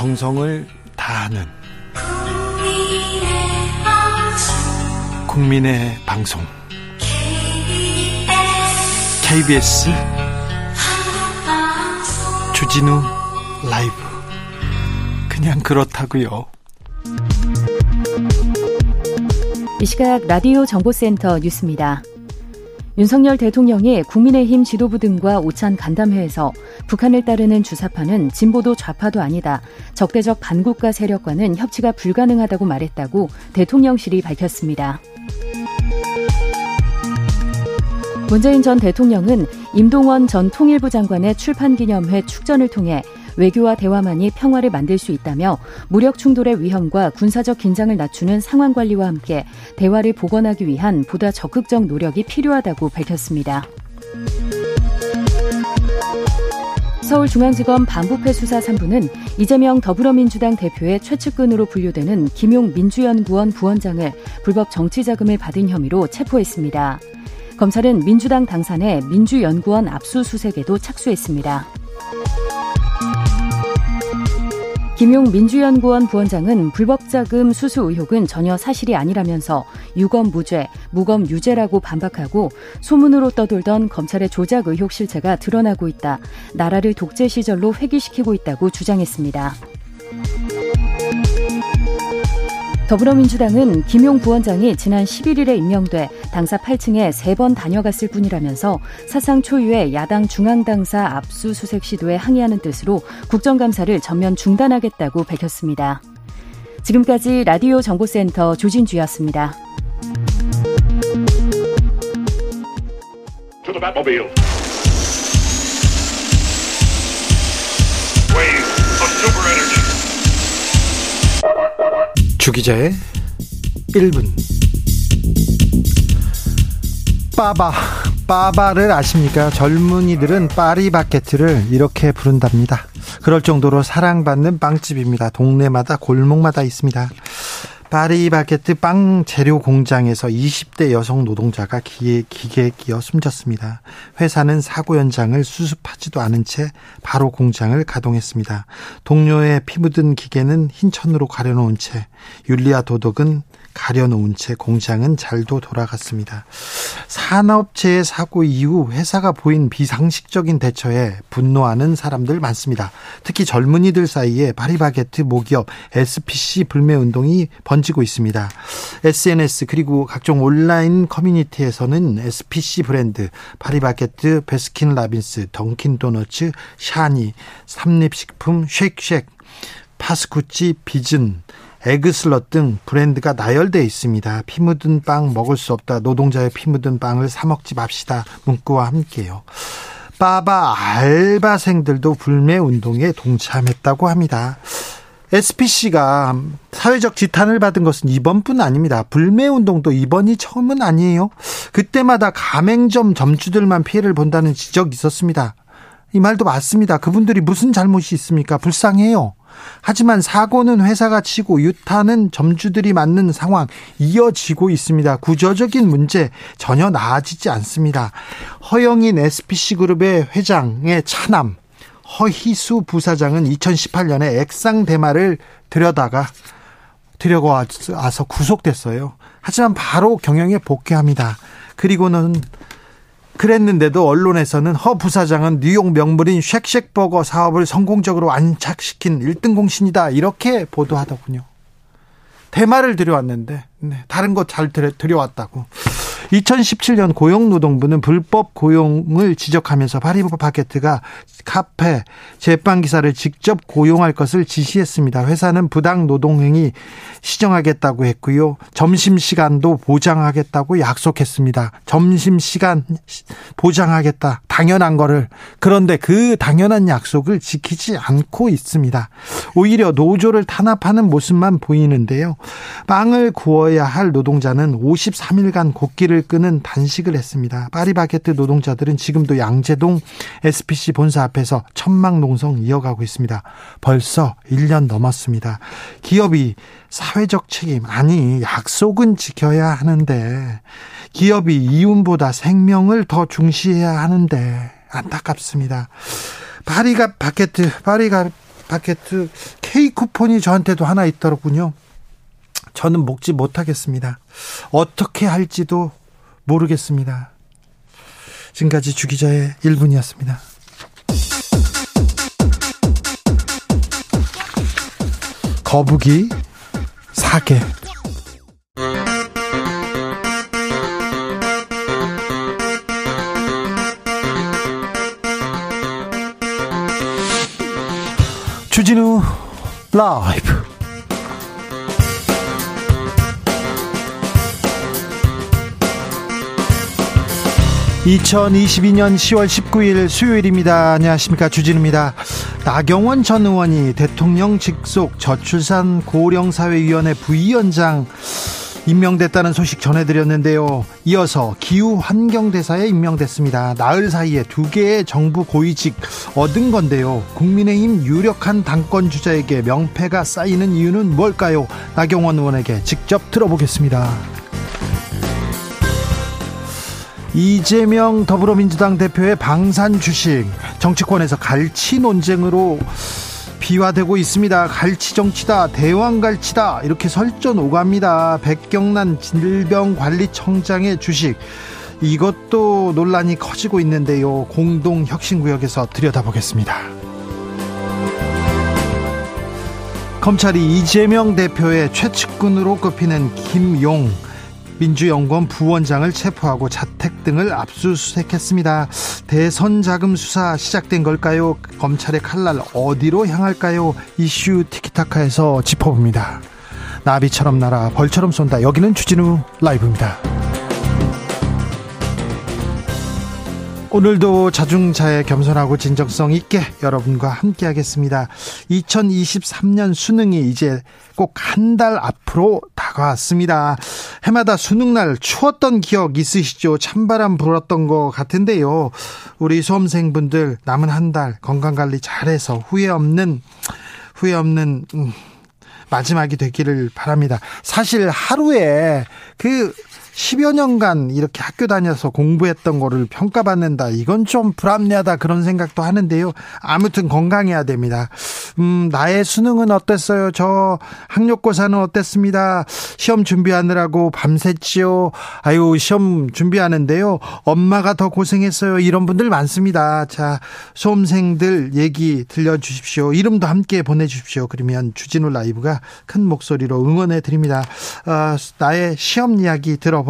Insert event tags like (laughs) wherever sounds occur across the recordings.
정성을 다하는 국민의 방송 KBS 주진우 라이브 그냥 그렇다고요. 이 시각 라디오 정보센터 뉴스입니다. 윤석열 대통령이 국민의힘 지도부 등과 오찬 간담회에서 북한을 따르는 주사파는 진보도 좌파도 아니다. 적대적 반국가 세력과는 협치가 불가능하다고 말했다고 대통령실이 밝혔습니다. 문재인 전 대통령은 임동원 전 통일부 장관의 출판기념회 축전을 통해 외교와 대화만이 평화를 만들 수 있다며 무력 충돌의 위험과 군사적 긴장을 낮추는 상황 관리와 함께 대화를 복원하기 위한 보다 적극적 노력이 필요하다고 밝혔습니다. 서울중앙지검 반부패 수사 3부는 이재명 더불어민주당 대표의 최측근으로 분류되는 김용 민주연구원 부원장을 불법 정치자금을 받은 혐의로 체포했습니다. 검찰은 민주당 당산의 민주연구원 압수수색에도 착수했습니다. 김용 민주연구원 부원장은 불법 자금 수수 의혹은 전혀 사실이 아니라면서 유검 무죄, 무검 유죄라고 반박하고 소문으로 떠돌던 검찰의 조작 의혹 실체가 드러나고 있다. 나라를 독재 시절로 회귀시키고 있다고 주장했습니다. 더불어민주당은 김용 부원장이 지난 11일에 임명돼 당사 8층에 3번 다녀갔을 뿐이라면서 사상 초유의 야당 중앙당사 압수수색 시도에 항의하는 뜻으로 국정감사를 전면 중단하겠다고 밝혔습니다. 지금까지 라디오 정보센터 조진주였습니다. 주기자의 1분 빠바 빠바를 아십니까? 젊은이들은 파리바게트를 이렇게 부른답니다. 그럴 정도로 사랑받는 빵집입니다. 동네마다 골목마다 있습니다. 파리바게트 빵 재료 공장에서 20대 여성 노동자가 기에, 기계에 끼어 숨졌습니다. 회사는 사고 현장을 수습하지도 않은 채 바로 공장을 가동했습니다. 동료의 피 묻은 기계는 흰천으로 가려놓은 채 윤리와 도덕은 가려놓은 채 공장은 잘도 돌아갔습니다. 산업체의 사고 이후 회사가 보인 비상식적인 대처에 분노하는 사람들 많습니다. 특히 젊은이들 사이에 파리바게트 모기업 SPC 불매 운동이 번지고 있습니다. SNS 그리고 각종 온라인 커뮤니티에서는 SPC 브랜드 파리바게트, 베스킨 라빈스, 던킨 도너츠, 샤니, 삼립식품, 쉑쉑, 파스쿠치, 비즌 에그슬럿 등 브랜드가 나열돼 있습니다. 피 묻은 빵 먹을 수 없다. 노동자의 피 묻은 빵을 사 먹지 맙시다. 문구와 함께요. 빠바 알바생들도 불매 운동에 동참했다고 합니다. SPC가 사회적 지탄을 받은 것은 이번뿐 아닙니다. 불매 운동도 이번이 처음은 아니에요. 그때마다 가맹점 점주들만 피해를 본다는 지적이 있었습니다. 이 말도 맞습니다. 그분들이 무슨 잘못이 있습니까? 불쌍해요. 하지만 사고는 회사가 치고 유타는 점주들이 맞는 상황 이어지고 있습니다. 구조적인 문제 전혀 나아지지 않습니다. 허영인 SPC그룹의 회장의 차남 허희수 부사장은 2018년에 액상 대마를 들여다가 들여와서 구속됐어요. 하지만 바로 경영에 복귀합니다. 그리고는 그랬는데도 언론에서는 허 부사장은 뉴욕 명물인 쉑쉑버거 사업을 성공적으로 안착시킨 1등 공신이다 이렇게 보도하더군요. 대마를 들여왔는데 네, 다른 것잘 들여왔다고. 2017년 고용노동부는 불법 고용을 지적하면서 파리바게트가 카페, 제빵기사를 직접 고용할 것을 지시했습니다. 회사는 부당 노동행위 시정하겠다고 했고요. 점심시간도 보장하겠다고 약속했습니다. 점심시간 보장하겠다. 당연한 거를. 그런데 그 당연한 약속을 지키지 않고 있습니다. 오히려 노조를 탄압하는 모습만 보이는데요. 빵을 구워야 할 노동자는 53일간 곡기를 끄는 단식을 했습니다. 파리바게트 노동자들은 지금도 양재동 SPC 본사 앞에서 천막 농성 이어가고 있습니다. 벌써 1년 넘었습니다. 기업이 사회적 책임, 아니, 약속은 지켜야 하는데, 기업이 이윤보다 생명을 더 중시해야 하는데, 안타깝습니다. 파리가 바게트, 파리가 바게트 K 쿠폰이 저한테도 하나 있더군요. 저는 먹지 못하겠습니다. 어떻게 할지도 모르겠습니다. 지금까지 주기자의 1분이었습니다. 거북이 사계 주진우 라이브 2022년 10월 19일 수요일입니다. 안녕하십니까. 주진우입니다. 나경원 전 의원이 대통령 직속 저출산 고령사회위원회 부위원장 임명됐다는 소식 전해드렸는데요. 이어서 기후 환경대사에 임명됐습니다. 나흘 사이에 두 개의 정부 고위직 얻은 건데요. 국민의힘 유력한 당권 주자에게 명패가 쌓이는 이유는 뭘까요? 나경원 의원에게 직접 들어보겠습니다. 이재명 더불어민주당 대표의 방산 주식 정치권에서 갈치 논쟁으로 비화되고 있습니다. 갈치 정치다, 대왕 갈치다 이렇게 설전 오갑니다. 백경란 질병관리청장의 주식 이것도 논란이 커지고 있는데요. 공동 혁신구역에서 들여다보겠습니다. 검찰이 이재명 대표의 최측근으로 꼽히는 김용 민주연구원 부원장을 체포하고 자택 등을 압수수색했습니다. 대선 자금 수사 시작된 걸까요? 검찰의 칼날 어디로 향할까요? 이슈 티키타카에서 짚어봅니다. 나비처럼 날아 벌처럼 쏜다. 여기는 주진우 라이브입니다. 오늘도 자중자애 겸손하고 진정성 있게 여러분과 함께 하겠습니다. 2023년 수능이 이제 꼭 한 달 앞으로 다가왔습니다. 해마다 수능날 추웠던 기억 있으시죠? 찬바람 불었던 것 같은데요. 우리 수험생분들 남은 한 달 건강관리 잘해서 후회 없는 후회 없는 음, 마지막이 되기를 바랍니다. 사실 하루에 그 10여 년간 이렇게 학교 다녀서 공부했던 거를 평가받는다. 이건 좀 불합리하다 그런 생각도 하는데요. 아무튼 건강해야 됩니다. 음, 나의 수능은 어땠어요? 저 학력고사는 어땠습니다. 시험 준비하느라고 밤샜지요. 아유, 시험 준비하는데요. 엄마가 더 고생했어요. 이런 분들 많습니다. 자, 수험생들 얘기 들려주십시오. 이름도 함께 보내주십시오. 그러면 주진우 라이브가 큰 목소리로 응원해 드립니다. 어, 나의 시험 이야기 들어보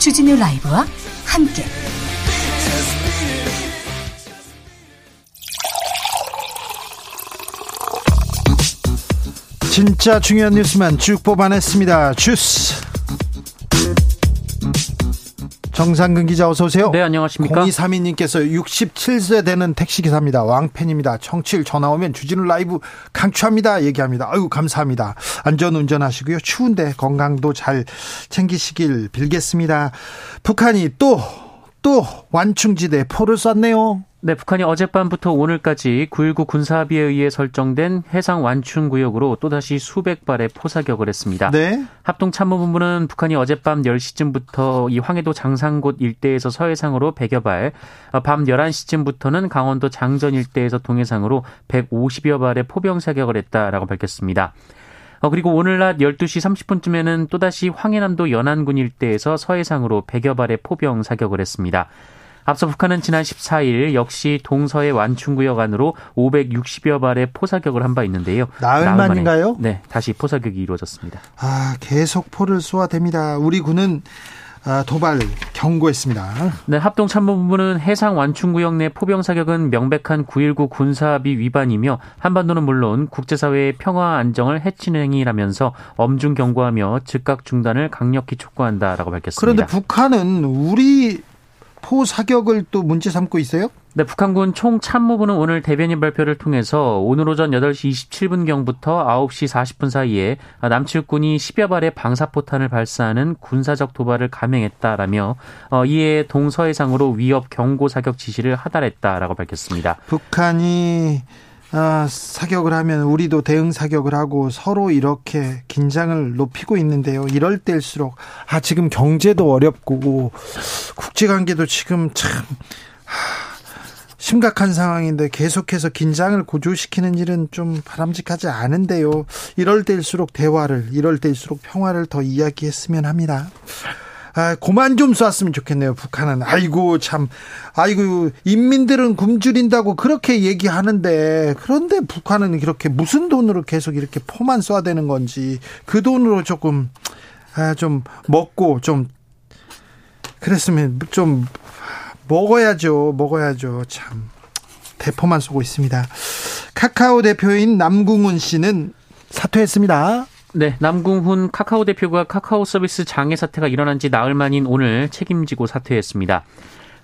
주진우 라이브와 함께 진짜 중요한 뉴스만 쭉 뽑아냈습니다. 주스 정상근 기자 어서 오세요. 네, 안녕하십니까. 0232님께서 67세 되는 택시기사입니다. 왕팬입니다. 청취율 전화 오면 주진우 라이브 강추합니다. 얘기합니다. 아유, 감사합니다. 안전 운전하시고요. 추운데 건강도 잘 챙기시길 빌겠습니다. 북한이 또, 또 완충지대 포를 쐈네요. 네, 북한이 어젯밤부터 오늘까지 9.19 군사합의에 의해 설정된 해상 완충 구역으로 또다시 수백 발의 포사격을 했습니다. 네. 합동참모본부는 북한이 어젯밤 10시쯤부터 이 황해도 장산곳 일대에서 서해상으로 100여 발, 밤 11시쯤부터는 강원도 장전 일대에서 동해상으로 150여 발의 포병 사격을 했다라고 밝혔습니다. 어, 그리고 오늘 낮 12시 30분쯤에는 또다시 황해남도 연안군 일대에서 서해상으로 100여 발의 포병 사격을 했습니다. 앞서 북한은 지난 14일 역시 동서해 완충구역 안으로 560여 발의 포사격을 한 바 있는데요. 나흘 만인가요? 네, 다시 포사격이 이루어졌습니다. 아, 계속 포를 쏘아댑니다. 우리 군은 아, 도발 경고했습니다. 네, 합동참모본부는 해상 완충구역 내 포병 사격은 명백한 9.19 군사합의 위반이며 한반도는 물론 국제사회의 평화 안정을 해치는 행위라면서 엄중 경고하며 즉각 중단을 강력히 촉구한다라고 밝혔습니다. 그런데 북한은 우리 포 사격을 또 문제 삼고 있어요? 네, 북한군 총참모부는 오늘 대변인 발표를 통해서 오늘 오전 8시 27분경부터 9시 40분 사이에 남측군이 10여 발의 방사포탄을 발사하는 군사적 도발을 감행했다라며 어, 이에 동서해상으로 위협 경고 사격 지시를 하달했다라고 밝혔습니다. 북한이 아, 사격을 하면 우리도 대응 사격을 하고 서로 이렇게 긴장을 높이고 있는데요. 이럴 때일수록 아 지금 경제도 어렵고 국제 관계도 지금 참 하, 심각한 상황인데 계속해서 긴장을 고조시키는 일은 좀 바람직하지 않은데요. 이럴 때일수록 대화를, 이럴 때일수록 평화를 더 이야기했으면 합니다. 아, 고만 좀 쐈으면 좋겠네요, 북한은. 아이고, 참. 아이고, 인민들은 굶주린다고 그렇게 얘기하는데, 그런데 북한은 이렇게 무슨 돈으로 계속 이렇게 포만 쏴야 되는 건지, 그 돈으로 조금, 아, 좀 먹고, 좀, 그랬으면 좀, 먹어야죠, 먹어야죠. 참. 대포만 쏘고 있습니다. 카카오 대표인 남궁훈 씨는 사퇴했습니다. 네, 남궁훈 카카오 대표가 카카오 서비스 장애 사태가 일어난 지 나흘 만인 오늘 책임지고 사퇴했습니다.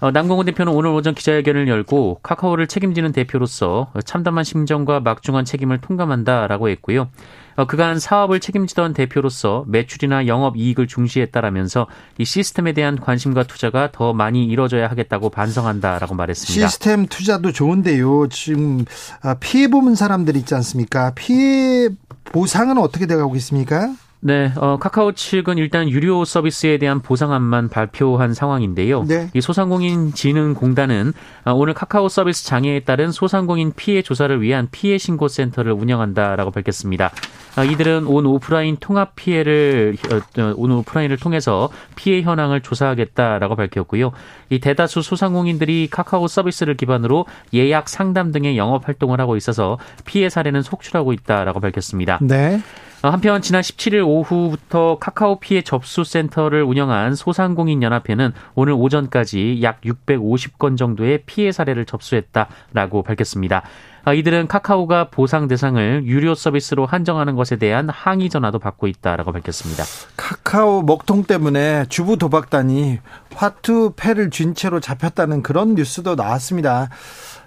어, 남궁훈 대표는 오늘 오전 기자회견을 열고 카카오를 책임지는 대표로서 참담한 심정과 막중한 책임을 통감한다라고 했고요. 어, 그간 사업을 책임지던 대표로서 매출이나 영업 이익을 중시했다라면서 이 시스템에 대한 관심과 투자가 더 많이 이뤄져야 하겠다고 반성한다라고 말했습니다. 시스템 투자도 좋은데요. 지금 아, 피해 보는 사람들 있지 않습니까? 피해 보상은 어떻게 돼가고 있습니까? 네, 어, 카카오 측은 일단 유료 서비스에 대한 보상안만 발표한 상황인데요. 네. 이 소상공인 진흥공단은 어, 오늘 카카오 서비스 장애에 따른 소상공인 피해 조사를 위한 피해 신고 센터를 운영한다라고 밝혔습니다. 어, 이들은 온 오프라인 통합 피해를 어, 어, 온 오프라인을 통해서 피해 현황을 조사하겠다라고 밝혔고요. 이 대다수 소상공인들이 카카오 서비스를 기반으로 예약 상담 등의 영업 활동을 하고 있어서 피해 사례는 속출하고 있다라고 밝혔습니다. 네. 어, 한편 지난 17일 오후부터 카카오 피해 접수 센터를 운영한 소상공인 연합회는 오늘 오전까지 약 650건 정도의 피해 사례를 접수했다라고 밝혔습니다. 아, 이들은 카카오가 보상 대상을 유료 서비스로 한정하는 것에 대한 항의 전화도 받고 있다라고 밝혔습니다. 카카오 먹통 때문에 주부 도박단이 화투 패를 쥔 채로 잡혔다는 그런 뉴스도 나왔습니다.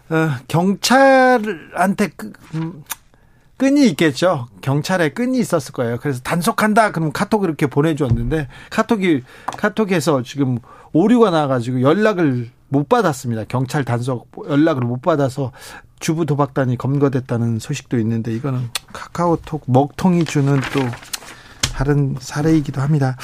어, 경찰한테 그, 음, 끈이 있겠죠. 경찰에 끈이 있었을 거예요. 그래서 단속한다. 그럼 카톡 이렇게 보내주었는데 카톡이 카톡에서 지금 오류가 나가지고 연락을 못 받았습니다. 경찰 단속 연락을 못 받아서 주부 도박단이 검거됐다는 소식도 있는데 이거는 카카오톡 먹통이 주는 또 다른 사례이기도 합니다.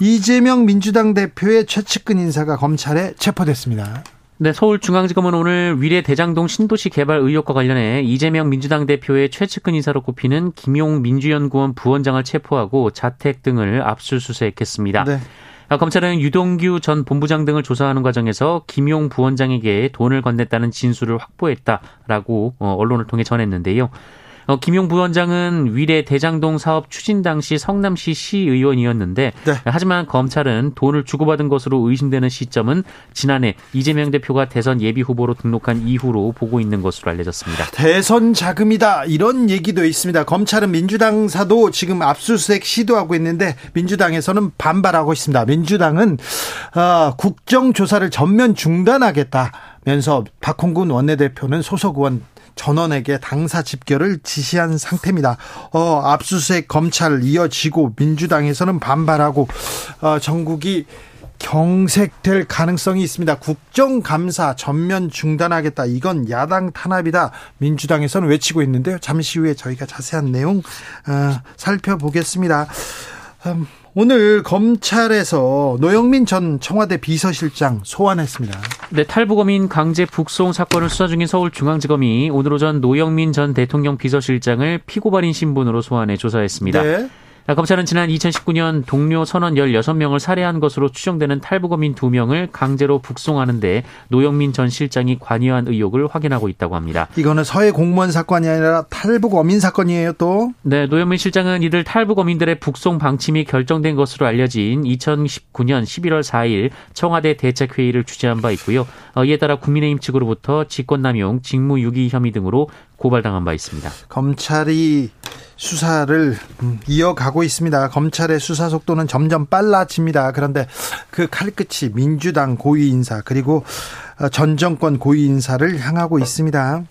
이재명 민주당 대표의 최측근 인사가 검찰에 체포됐습니다. 네, 서울중앙지검은 오늘 위례 대장동 신도시 개발 의혹과 관련해 이재명 민주당 대표의 최측근 인사로 꼽히는 김용 민주연구원 부원장을 체포하고 자택 등을 압수수색했습니다. 네. 아, 검찰은 유동규 전 본부장 등을 조사하는 과정에서 김용 부원장에게 돈을 건넸다는 진술을 확보했다라고 어, 언론을 통해 전했는데요. 어, 김용 부원장은 위례 대장동 사업 추진 당시 성남시 시의원이었는데 네. 하지만 검찰은 돈을 주고받은 것으로 의심되는 시점은 지난해 이재명 대표가 대선 예비 후보로 등록한 이후로 보고 있는 것으로 알려졌습니다. 대선 자금이다 이런 얘기도 있습니다. 검찰은 민주당 사도 지금 압수수색 시도하고 있는데 민주당에서는 반발하고 있습니다. 민주당은 어, 국정조사를 전면 중단하겠다면서 박홍근 원내대표는 소속 의원 전원에게 당사 집결을 지시한 상태입니다. 어, 압수수색 검찰 이어지고 민주당에서는 반발하고 어, 전국이 경색될 가능성이 있습니다. 국정감사 전면 중단하겠다. 이건 야당 탄압이다. 민주당에서는 외치고 있는데요. 잠시 후에 저희가 자세한 내용 어, 살펴보겠습니다. 음, 오늘 검찰에서 노영민 전 청와대 비서실장 소환했습니다. 네, 탈북어민 강제 북송 사건을 수사 중인 서울중앙지검이 오늘 오전 노영민 전 대통령 비서실장을 피고발인 신분으로 소환해 조사했습니다. 네. 검찰은 지난 2019년 동료 선원 16명을 살해한 것으로 추정되는 탈북어민 2명을 강제로 북송하는데 노영민 전 실장이 관여한 의혹을 확인하고 있다고 합니다. 이거는 서해 공무원 사건이 아니라 탈북어민 사건이에요 또? 네, 노영민 실장은 이들 탈북어민들의 북송 방침이 결정된 것으로 알려진 2019년 11월 4일 청와대 대책회의를 주재한 바 있고요. 어, 이에 따라 국민의힘 측으로부터 직권남용, 직무유기 혐의 등으로 고발당한 바 있습니다. 검찰이 수사를 음, 이어가고 있습니다. 검찰의 수사 속도는 점점 빨라집니다. 그런데 그 칼끝이 민주당 고위 인사 그리고 전 정권 고위 인사를 향하고 있습니다.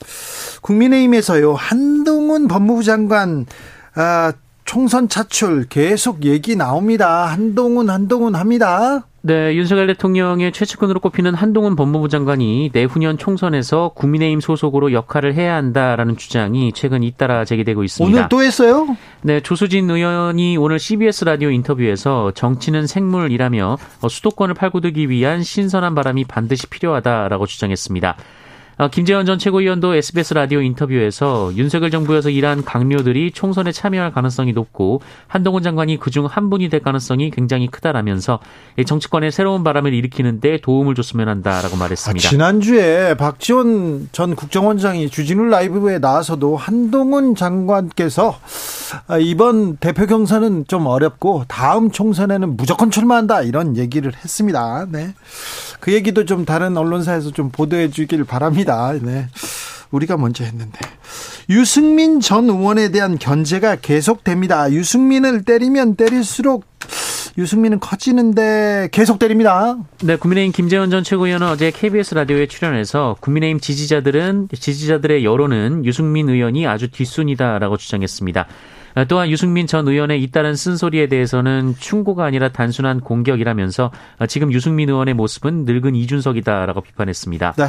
국민의힘에서요 한동훈 법무부 장관 아, 총선 차출 계속 얘기 나옵니다. 한동훈 한동훈 합니다. 네, 윤석열 대통령의 최측근으로 꼽히는 한동훈 법무부 장관이 내후년 총선에서 국민의힘 소속으로 역할을 해야 한다라는 주장이 최근 잇따라 제기되고 있습니다. 오늘 또 했어요? 네, 조수진 의원이 오늘 CBS 라디오 인터뷰에서 정치는 생물이라며 수도권을 팔고들기 위한 신선한 바람이 반드시 필요하다라고 주장했습니다. 어, 김재원 전 최고위원도 SBS 라디오 인터뷰에서 윤석열 정부에서 일한 강료들이 총선에 참여할 가능성이 높고 한동훈 장관이 그중 한 분이 될 가능성이 굉장히 크다라면서 정치권에 새로운 바람을 일으키는데 도움을 줬으면 한다라고 말했습니다. 아, 지난주에 박지원 전 국정원장이 주진우 라이브에 나와서도 한동훈 장관께서 아, 이번 대표 경선은 좀 어렵고 다음 총선에는 무조건 출마한다 이런 얘기를 했습니다. 네. 그 얘기도 좀 다른 언론사에서 좀 보도해 주길 바랍니다. 네. 우리가 먼저 했는데. 유승민 전 의원에 대한 견제가 계속됩니다. 유승민을 때리면 때릴수록 유승민은 커지는데 계속 때립니다. 네, 국민의힘 김재원 전 최고위원은 어제 KBS 라디오에 출연해서 국민의힘 지지자들은 지지자들의 여론은 유승민 의원이 아주 뒷순이다라고 주장했습니다. 또한 유승민 전 의원의 잇따른 쓴소리에 대해서는 충고가 아니라 단순한 공격이라면서 지금 유승민 의원의 모습은 늙은 이준석이다라고 비판했습니다. 네.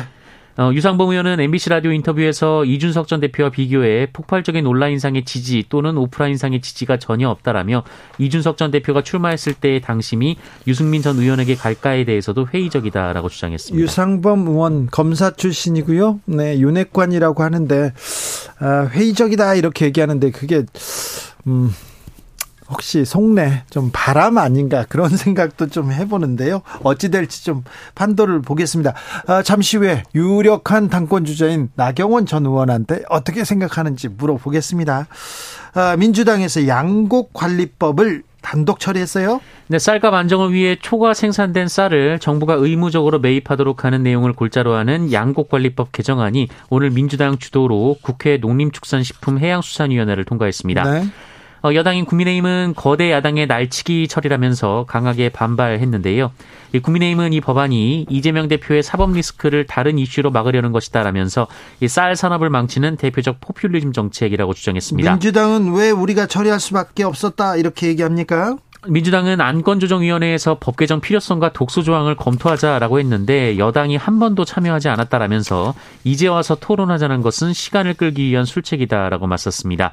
어, 유상봉 의원은 MBC 라디오 인터뷰에서 이준석 전 대표와 비교해 폭발적인 온라인상의 지지 또는 오프라인상의 지지가 전혀 없다라며 이준석 전 대표가 출마했을 때의 당심이 유승민 전 의원에게 갈까에 대해서도 회의적이다라고 주장했습니다. 유상범 의원 검사 출신이고요. 네, 윤핵관이라고 하는데 아, 회의적이다 이렇게 얘기하는데 그게 음 혹시 속내 좀 바람 아닌가 그런 (laughs) 생각도 좀 해보는데요. 어찌 될지 좀 판도를 보겠습니다. 아, 잠시 후에 유력한 당권 주자인 나경원 전 의원한테 어떻게 생각하는지 물어보겠습니다. 아, 민주당에서 양곡관리법을 단독 처리했어요? 네, 쌀값 안정을 위해 초과 생산된 쌀을 정부가 의무적으로 매입하도록 하는 내용을 골자로 하는 양곡관리법 개정안이 오늘 민주당 주도로 국회 농림축산식품해양수산위원회를 통과했습니다. 네. 어, 여당인 국민의힘은 거대 야당의 날치기 처리라면서 강하게 반발했는데요. 국민의힘은 이 법안이 이재명 대표의 사법 리스크를 다른 이슈로 막으려는 것이다라면서 쌀 산업을 망치는 대표적 포퓰리즘 정책이라고 주장했습니다. 민주당은 왜 우리가 처리할 수밖에 없었다 이렇게 얘기합니까? 민주당은 안건조정위원회에서 법 개정 필요성과 독소 조항을 검토하자라고 했는데 여당이 한 번도 참여하지 않았다라면서 이제 와서 토론하자는 것은 시간을 끌기 위한 술책이다라고 맞섰습니다.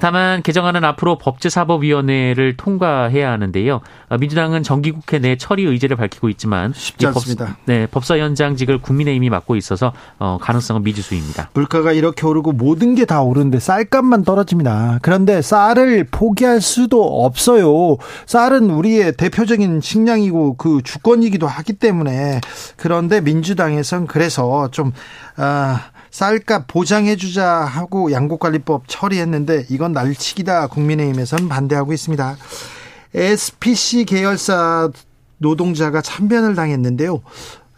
다만 개정안은 앞으로 법제사법위원회를 통과해야 하는데요. 어, 민주당은 정기국회 내 처리 의지를 밝히고 있지만 쉽지 않습니다. 법, 네, 법사위원장직을 국민의힘이 맡고 있어서 어, 가능성은 미지수입니다. 물가가 이렇게 오르고 모든 게 다 오르는데 쌀값만 떨어집니다. 그런데 쌀을 포기할 수도 없어요. 쌀은 우리의 대표적인 식량이고 그 주권이기도 하기 때문에 그런데 민주당에선 그래서 좀 아, 쌀값 보장해주자 하고 양곡관리법 처리했는데 이건 날치기다 국민의힘에서는 반대하고 있습니다. SPC 계열사 노동자가 참변을 당했는데요.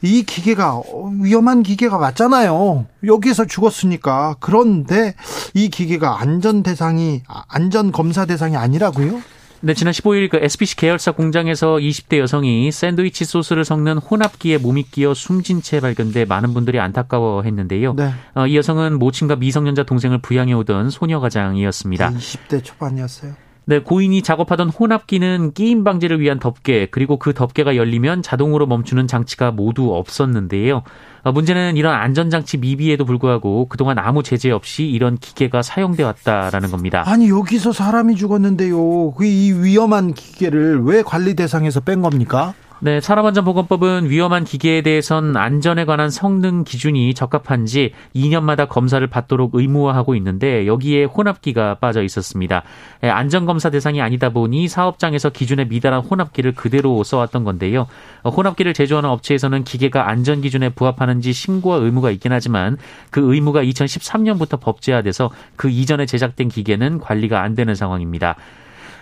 이 기계가 위험한 기계가 맞잖아요. 여기에서 죽었으니까. 그런데 이 기계가 안전 대상이 안전 검사 대상이 아니라고요? 네, 지난 15일 그 SPC 계열사 공장에서 20대 여성이 샌드위치 소스를 섞는 혼합기에 몸이 끼어 숨진 채 발견돼 많은 분들이 안타까워했는데요. 네. 어, 이 여성은 모친과 미성년자 동생을 부양해 오던 소녀 가장이었습니다. 20대 초반이었어요. 네, 고인이 작업하던 혼합기는 끼임 방지를 위한 덮개, 그리고 그 덮개가 열리면 자동으로 멈추는 장치가 모두 없었는데요. 어, 문제는 이런 안전장치 미비에도 불구하고 그동안 아무 제재 없이 이런 기계가 사용돼 왔다라는 겁니다. 아니, 여기서 사람이 죽었는데요. 그 이 위험한 기계를 왜 관리 대상에서 뺀 겁니까? 네, 산업안전보건법은 위험한 기계에 대해선 안전에 관한 성능 기준이 적합한지 2년마다 검사를 받도록 의무화하고 있는데 여기에 혼합기가 빠져 있었습니다. 예, 안전검사 대상이 아니다 보니 사업장에서 기준에 미달한 혼합기를 그대로 써왔던 건데요. 어, 혼합기를 제조하는 업체에서는 기계가 안전 기준에 부합하는지 신고할 의무가 있긴 하지만 그 의무가 2013년부터 법제화돼서 그 이전에 제작된 기계는 관리가 안 되는 상황입니다.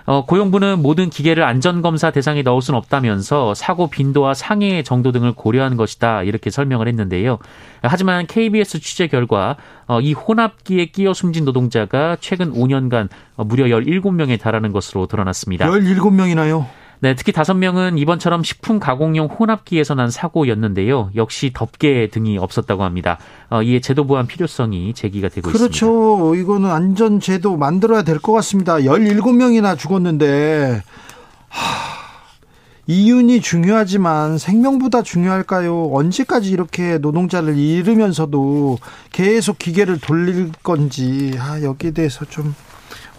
어, 고용부는 모든 기계를 안전검사 대상에 넣을 수는 없다면서 사고 빈도와 상해 정도 등을 고려한 것이다 이렇게 설명을 했는데요. 하지만 KBS 취재 결과 어, 이 혼합기에 끼어 숨진 노동자가 최근 5년간 어, 무려 17명에 달하는 것으로 드러났습니다. 17명이나요? 네, 특히 다섯 명은 이번처럼 식품 가공용 혼합기에서 난 사고였는데요. 역시 덮개 등이 없었다고 합니다. 어, 이에 제도 보완 필요성이 제기가 되고 그렇죠. 있습니다. 그렇죠. 이거는 안전 제도 만들어야 될 것 같습니다. 17명이나 죽었는데 하... 이윤이 중요하지만 생명보다 중요할까요? 언제까지 이렇게 노동자를 잃으면서도 계속 기계를 돌릴 건지 아, 여기에 대해서 좀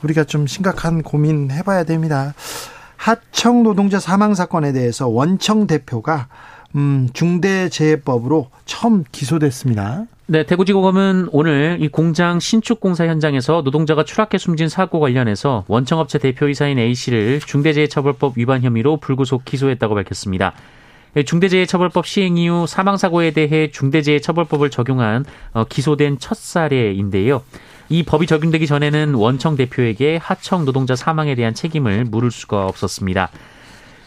우리가 좀 심각한 고민 해봐야 됩니다. 하청 노동자 사망 사건에 대해서 원청 대표가 음, 중대재해법으로 처음 기소됐습니다. 네, 대구지검은 오늘 이 공장 신축 공사 현장에서 노동자가 추락해 숨진 사고 관련해서 원청업체 대표이사인 A 씨를 중대재해처벌법 위반 혐의로 불구속 기소했다고 밝혔습니다. 예, 중대재해처벌법 시행 이후 사망 사고에 대해 중대재해처벌법을 적용한 어, 기소된 첫 사례인데요. 이 법이 적용되기 전에는 원청 대표에게 하청 노동자 사망에 대한 책임을 물을 수가 없었습니다.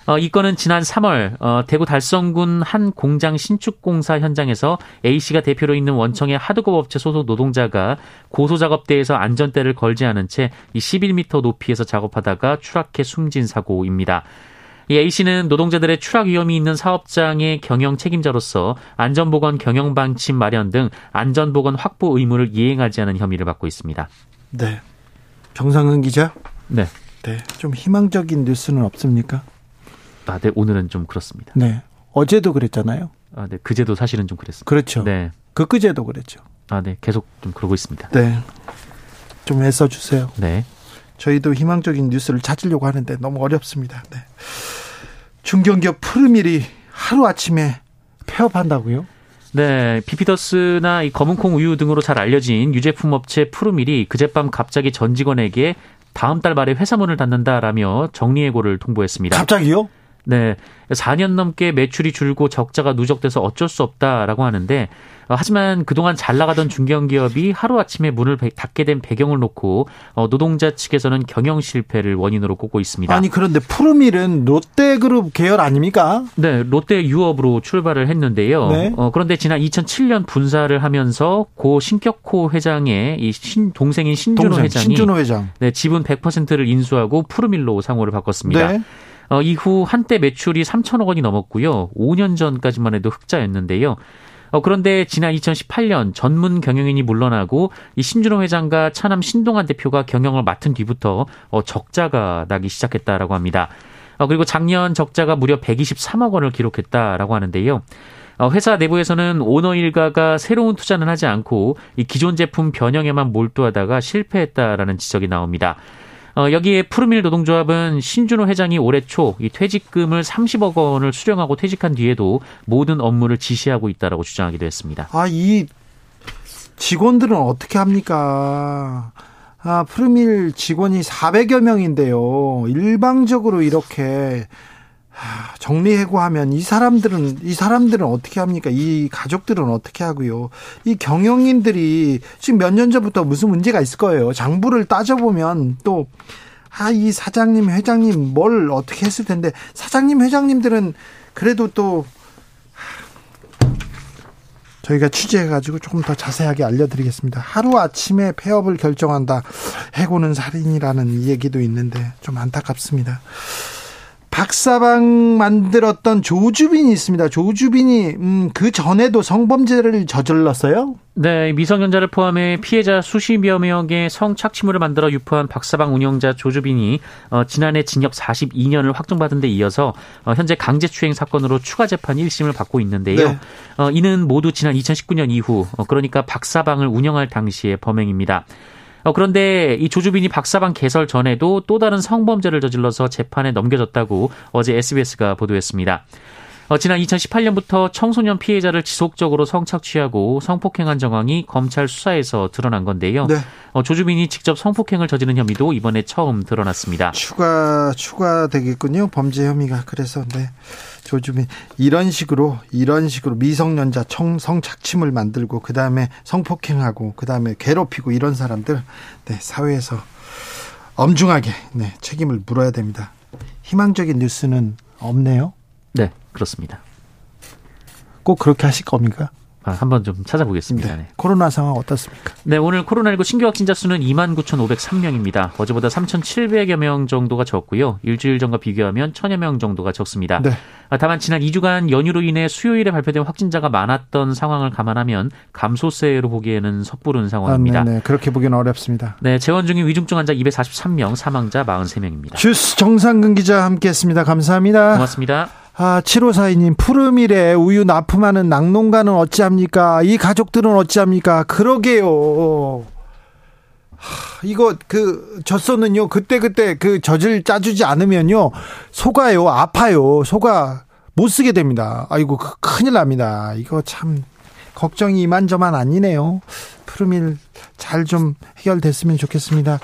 어, 이 건은 지난 3월 어, 대구 달성군 한 공장 신축 공사 현장에서 A 씨가 대표로 있는 원청의 하드급 업체 소속 노동자가 고소 작업대에서 안전대를 걸지 않은 채 11m 높이에서 작업하다가 추락해 숨진 사고입니다. 이 A 씨는 노동자들의 추락 위험이 있는 사업장의 경영 책임자로서 안전보건 경영 방침 마련 등 안전보건 확보 의무를 이행하지 않은 혐의를 받고 있습니다. 네. 정상근 기자. 네. 네. 좀 희망적인 뉴스는 없습니까? 아, 네. 오늘은 좀 그렇습니다. 네. 어제도 그랬잖아요. 아, 네. 그제도 사실은 좀 그랬습니다. 그렇죠. 네. 그 그제도 그랬죠. 아, 네. 계속 좀 그러고 있습니다. 네. 좀 애써 주세요. 네. 저희도 희망적인 뉴스를 찾으려고 하는데 너무 어렵습니다. 네. 중견기업 푸르밀이 하루아침에 폐업한다고요? 네, 비피더스나 이 검은콩 우유 등으로 잘 알려진 유제품 업체 푸르밀이 그젯밤 갑자기 전 직원에게 다음 달 말에 회사 문을 닫는다라며 정리해고를 통보했습니다. 갑자기요? 네. 4년 넘게 매출이 줄고 적자가 누적돼서 어쩔 수 없다라고 하는데 어, 하지만 그동안 잘 나가던 중견기업이 하루아침에 문을 닫게 된 배경을 놓고 어, 노동자 측에서는 경영 실패를 원인으로 꼽고 있습니다. 아니 그런데 푸르밀은 롯데그룹 계열 아닙니까? 네, 롯데 유업으로 출발을 했는데요. 네. 어, 그런데 지난 2007년 분사를 하면서 고 신격호 회장의 이 신, 동생인 신준호 동생, 회장이 신준호 회장. 네, 지분 100%를 인수하고 푸르밀로 상호를 바꿨습니다. 네. 어, 이후 한때 매출이 3천억 원이 넘었고요. 5년 전까지만 해도 흑자였는데요. 어, 그런데 지난 2018년 전문 경영인이 물러나고 이 신준호 회장과 차남 신동환 대표가 경영을 맡은 뒤부터 어, 적자가 나기 시작했다라고 합니다. 어, 그리고 작년 적자가 무려 123억 원을 기록했다라고 하는데요. 어, 회사 내부에서는 오너 일가가 새로운 투자는 하지 않고 이 기존 제품 변형에만 몰두하다가 실패했다라는 지적이 나옵니다. 어, 여기에 푸르밀 노동조합은 신준호 회장이 올해 초 이 퇴직금을 30억 원을 수령하고 퇴직한 뒤에도 모든 업무를 지시하고 있다라고 주장하기도 했습니다. 아, 이 직원들은 어떻게 합니까? 아, 푸르밀 직원이 400여 명인데요. 일방적으로 이렇게 정리해고하면 이 사람들은 이 사람들은 어떻게 합니까? 이 가족들은 어떻게 하고요? 이 경영인들이 지금 몇 년 전부터 무슨 문제가 있을 거예요. 장부를 따져보면 또 아, 이 사장님, 회장님 뭘 어떻게 했을 텐데 사장님, 회장님들은 그래도 또 저희가 취재해가지고 조금 더 자세하게 알려드리겠습니다. 하루 아침에 폐업을 결정한다. 해고는 살인이라는 얘기도 있는데 좀 안타깝습니다. 박사방 만들었던 조주빈이 있습니다. 조주빈이 음, 그 전에도 성범죄를 저질렀어요? 네, 미성년자를 포함해 피해자 수십여 명의 성착취물을 만들어 유포한 박사방 운영자 조주빈이 어, 지난해 징역 42년을 확정받은 데 이어서 어, 현재 강제추행 사건으로 추가 재판 1심을 받고 있는데요. 네. 어, 이는 모두 지난 2019년 이후 어, 그러니까 박사방을 운영할 당시의 범행입니다. 어, 그런데 이 조주빈이 박사방 개설 전에도 또 다른 성범죄를 저질러서 재판에 넘겨졌다고 어제 SBS가 보도했습니다. 어, 지난 2018년부터 청소년 피해자를 지속적으로 성착취하고 성폭행한 정황이 검찰 수사에서 드러난 건데요. 네. 어, 조주빈이 직접 성폭행을 저지른 혐의도 이번에 처음 드러났습니다. 추가 추가되겠군요. 범죄 혐의가 그래서 네. 조주빈 이런 식으로 이런 식으로 미성년자 청, 성착취물 만들고 그 다음에 성폭행하고 그 다음에 괴롭히고 이런 사람들 네 사회에서 엄중하게 네 책임을 물어야 됩니다. 희망적인 뉴스는 없네요. 네 그렇습니다. 꼭 그렇게 하실 겁니까? 아, 한번 좀 찾아보겠습니다. 네. 네. 코로나 상황 어떻습니까? 네, 오늘 코로나19 신규 확진자 수는 29,503명입니다. 어제보다 3,700여 명 정도가 적고요. 일주일 전과 비교하면 1,000여 명 정도가 적습니다. 네. 아, 다만 지난 2주간 연휴로 인해 수요일에 발표된 확진자가 많았던 상황을 감안하면 감소세로 보기에는 섣부른 상황입니다. 아, 네, 그렇게 보기는 어렵습니다. 네, 재원 중인 위중증 환자 243명, 사망자 43명입니다. 주스 정상근 기자 함께했습니다. 감사합니다. 고맙습니다. 아, 7542님, 푸르밀에 우유 납품하는 낙농가는 어찌합니까? 이 가족들은 어찌합니까? 그러게요. 하, 이거 그 젖소는요. 그때그때 그 젖을 짜주지 않으면요. 소가요. 아파요. 소가 못 쓰게 됩니다. 아이고 그 큰일 납니다. 이거 참 걱정이 이만저만 아니네요. 푸르밀 잘 좀 해결됐으면 좋겠습니다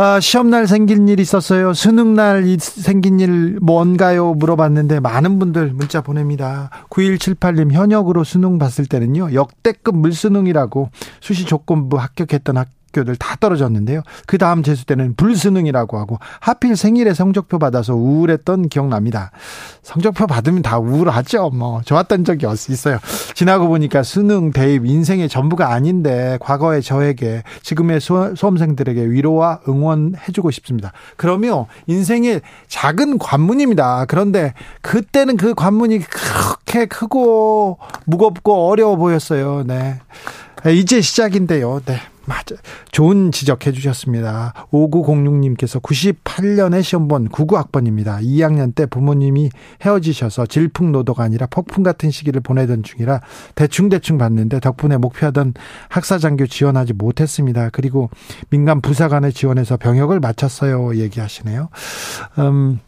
아, 시험날 생긴 일 있었어요. 수능날 생긴 일 뭔가요? 물어봤는데 많은 분들 문자 보냅니다. 9178님 현역으로 수능 봤을 때는요. 역대급 물수능이라고 수시 조건부 합격했던 학 학교들 다 떨어졌는데요. 그 다음 재수 때는 불수능이라고 하고 하필 생일에 성적표 받아서 우울했던 기억납니다. 성적표 받으면 다 우울하죠. 뭐 좋았던 적이 있어요. 지나고 보니까 수능 대입 인생의 전부가 아닌데 과거의 저에게 지금의 수험생들에게 위로와 응원해주고 싶습니다. 그러면 인생의 작은 관문입니다. 그런데 그때는 그 관문이 그렇게 크고 무겁고 어려워 보였어요. 네. 이제 시작인데요. 네. 맞아. 좋은 지적해 주셨습니다. 5906님께서 98년에 시험 본 99학번입니다. 2학년 때 부모님이 헤어지셔서 질풍노도가 아니라 폭풍 같은 시기를 보내던 중이라 대충대충 봤는데 덕분에 목표하던 학사장교 지원하지 못했습니다. 그리고 민간 부사관에 지원해서 병역을 마쳤어요. 얘기하시네요. 음,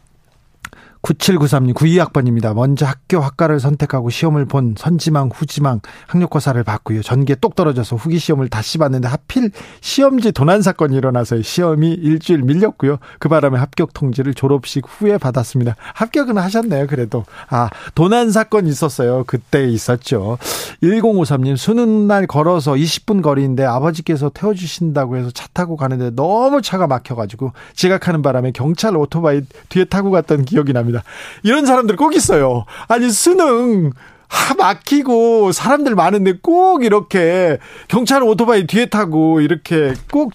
9793님 92학번입니다. 먼저 학교 학과를 선택하고 시험을 본 선지망 후지망 학력고사를 봤고요. 전개 똑 떨어져서 후기 시험을 다시 봤는데 하필 시험지 도난 사건이 일어나서 시험이 일주일 밀렸고요. 그 바람에 합격 통지를 졸업식 후에 받았습니다. 합격은 하셨네요. 그래도 아 도난 사건 있었어요. 그때 있었죠. 1053님 수능 날 걸어서 20분 거리인데 아버지께서 태워주신다고 해서 차 타고 가는데 너무 차가 막혀가지고 지각하는 바람에 경찰 오토바이 뒤에 타고 갔던 기억이 납니다. 합니다. 이런 사람들 꼭 있어요. 아니, 수능, 하, 막히고 사람들 많은데 꼭 이렇게 경찰 오토바이 뒤에 타고 이렇게 꼭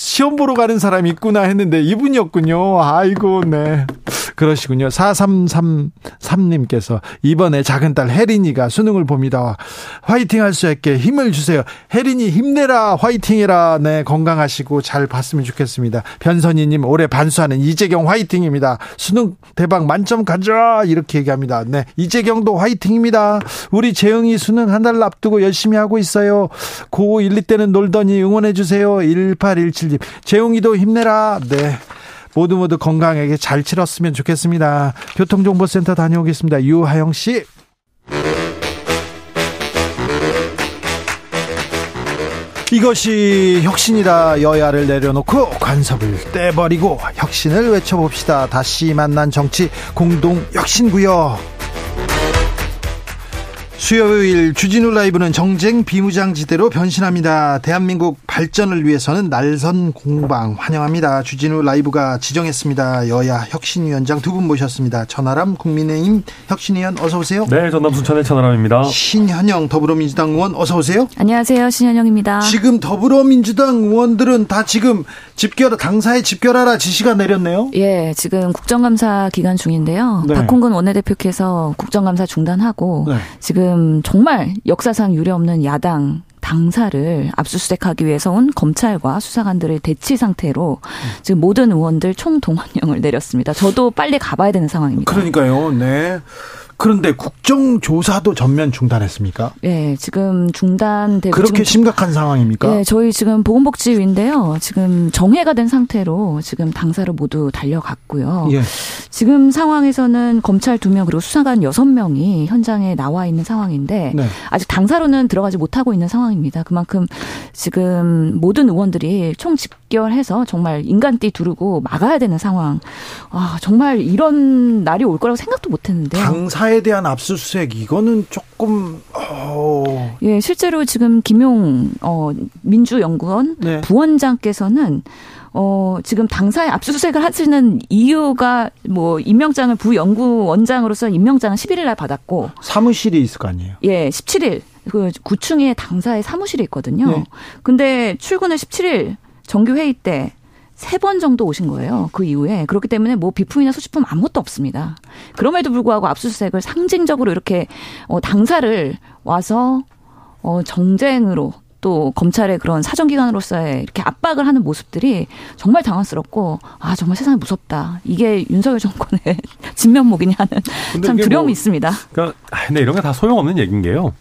시험 보러 가는 사람이 있구나 했는데 이분이었군요. 아이고, 네. 그러시군요. 4333님께서 이번에 작은 딸 혜린이가 수능을 봅니다. 화이팅 할 수 있게 힘을 주세요. 혜린이 힘내라, 화이팅해라. 네, 건강하시고 잘 봤으면 좋겠습니다. 변선희님 올해 반수하는 이재경 화이팅입니다. 수능 대박 만점 가자. 이렇게 얘기합니다. 네, 이재경도 화이팅입니다. 우리 재영이 수능 한 달 앞두고 열심히 하고 있어요. 고 1, 2 때는 놀더니 응원해주세요. 1817 님. 재용이도 힘내라. 네. 모두 모두 건강하게 잘 치렀으면 좋겠습니다. 교통정보센터 다녀오겠습니다. 유하영 씨. 이것이 혁신이다 여야를 내려놓고 관섭을 떼버리고 혁신을 외쳐봅시다. 다시 만난 정치 공동 혁신구역. 수요일 주진우 라이브는 정쟁 비무장지대로 변신합니다. 대한민국 발전을 위해서는 날선 공방 환영합니다. 주진우 라이브가 지정했습니다. 여야 혁신위원장 두 분 모셨습니다. 천하람 국민의힘 혁신위원 어서 오세요. 네, 전남 순천의 천하람입니다. 신현영 더불어민주당 의원 어서 오세요. 안녕하세요. 신현영입니다. 지금 더불어민주당 의원들은 다 지금 집결 당사에 집결하라 지시가 내렸네요. 예, 지금 국정감사 기간 중인데요. 네. 박홍근 원내대표께서 국정감사 중단하고 네. 지금 지금 정말 역사상 유례없는 야당 당사를 압수수색하기 위해서 온 검찰과 수사관들의 대치 상태로 지금 모든 의원들 총동원령을 내렸습니다. 저도 빨리 가봐야 되는 상황입니다. 그러니까요. 네. 그런데 국정조사도 전면 중단했습니까? 네, 지금 중단되고 그렇게 심각한 상황입니까? 네, 저희 지금 보건복지위인데요. 지금 정해가 된 상태로 지금 당사를 모두 달려갔고요. 예. 지금 상황에서는 검찰 두 명 그리고 수사관 여섯 명이 현장에 나와 있는 상황인데 네. 아직 당사로는 들어가지 못하고 있는 상황입니다. 그만큼 지금 모든 의원들이 총 집결해서 정말 인간띠 두르고 막아야 되는 상황. 아, 정말 이런 날이 올 거라고 생각도 못 했는데. 당사 에 대한 압수수색 이거는 조금 어... 예, 실제로 지금 김용 어 민주연구원 네. 부원장께서는 어, 지금 당사에 압수수색을 하시는 이유가 뭐 임명장을 부연구원장으로서 임명장은 11일 날 받았고 사무실이 있을 거 아니에요. 예, 17일 그 9층에 당사의 사무실이 있거든요. 네. 근데 출근을 17일 정규 회의 때 세 번 정도 오신 거예요. 그 이후에. 그렇기 때문에 뭐 비품이나 소지품 아무것도 없습니다. 그럼에도 불구하고 압수수색을 상징적으로 이렇게 어 당사를 와서 어 정쟁으로 또 검찰의 그런 사정기관으로서의 이렇게 압박을 하는 모습들이 정말 당황스럽고 아 정말 세상이 무섭다. 이게 윤석열 정권의 (laughs) 진면목이냐 하는 참 두려움이 뭐, 있습니다. 그러니까 아, 근데 이런 게 다 소용없는 얘기인 게요.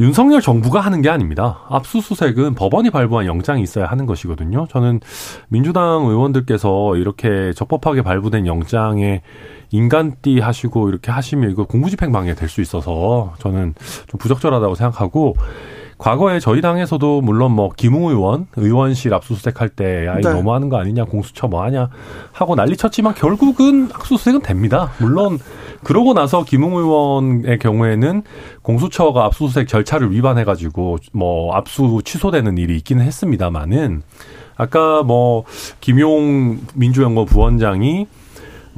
윤석열 정부가 하는 게 아닙니다. 압수수색은 법원이 발부한 영장이 있어야 하는 것이거든요. 저는 민주당 의원들께서 이렇게 적법하게 발부된 영장에 인간띠 하시고 이렇게 하시면 이거 공무집행 방해 될 수 있어서 저는 좀 부적절하다고 생각하고 과거에 저희 당에서도 물론 뭐 김웅 의원 의원실 압수수색 할때 야, 이 네. 너무하는 거 아니냐 공수처 뭐 하냐 하고 난리 쳤지만 결국은 압수수색은 됩니다. 물론 그러고 나서 김웅 의원의 경우에는 공수처가 압수수색 절차를 위반해 가지고 뭐 압수 취소되는 일이 있기는 했습니다만은 아까 뭐 김용 민주연구원 부원장이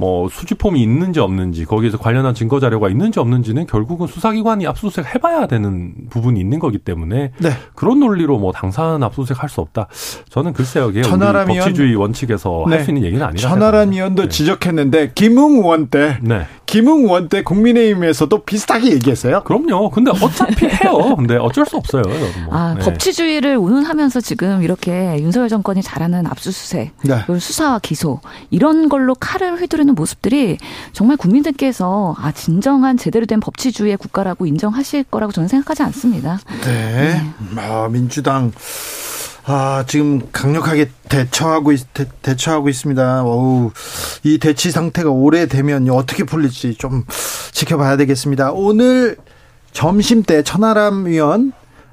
뭐 수집폼이 있는지 없는지 거기에서 관련한 증거 자료가 있는지 없는지는 결국은 수사기관이 압수수색 해봐야 되는 부분이 있는 거기 때문에 네. 그런 논리로 뭐 당사는 압수수색 할 수 없다. 저는 글쎄요, 이게 천하람 법치주의 원칙에서 네. 할수 있는 얘기는 아니라. 천하람 의원도 네. 지적했는데 김웅 의원 때 네. 김웅 의원 때 국민의힘에서도 비슷하게 얘기했어요. 그럼요. 근데 어차피 해요. 근데 어쩔 수 없어요. 뭐. 아, 네. 법치주의를 운운하면서 지금 이렇게 윤석열 정권이 잘하는 압수수색, 네. 수사와 기소 이런 걸로 칼을 휘두르는 모습들이 정말 국민들께서 아 진정한 제대로 된 법치주의의 국가라고 인정하실 거라고 저는 생각하지 않습니다. 네. 네. 아, 민주당 아, 지금 강력하게 대처하고 있, 대, 처하고 있습니다. 어우, 이 대치 상태가 오래되면 어떻게 풀릴지 좀 지켜봐야 되겠습니다. 오늘 점심 때 천하람 위원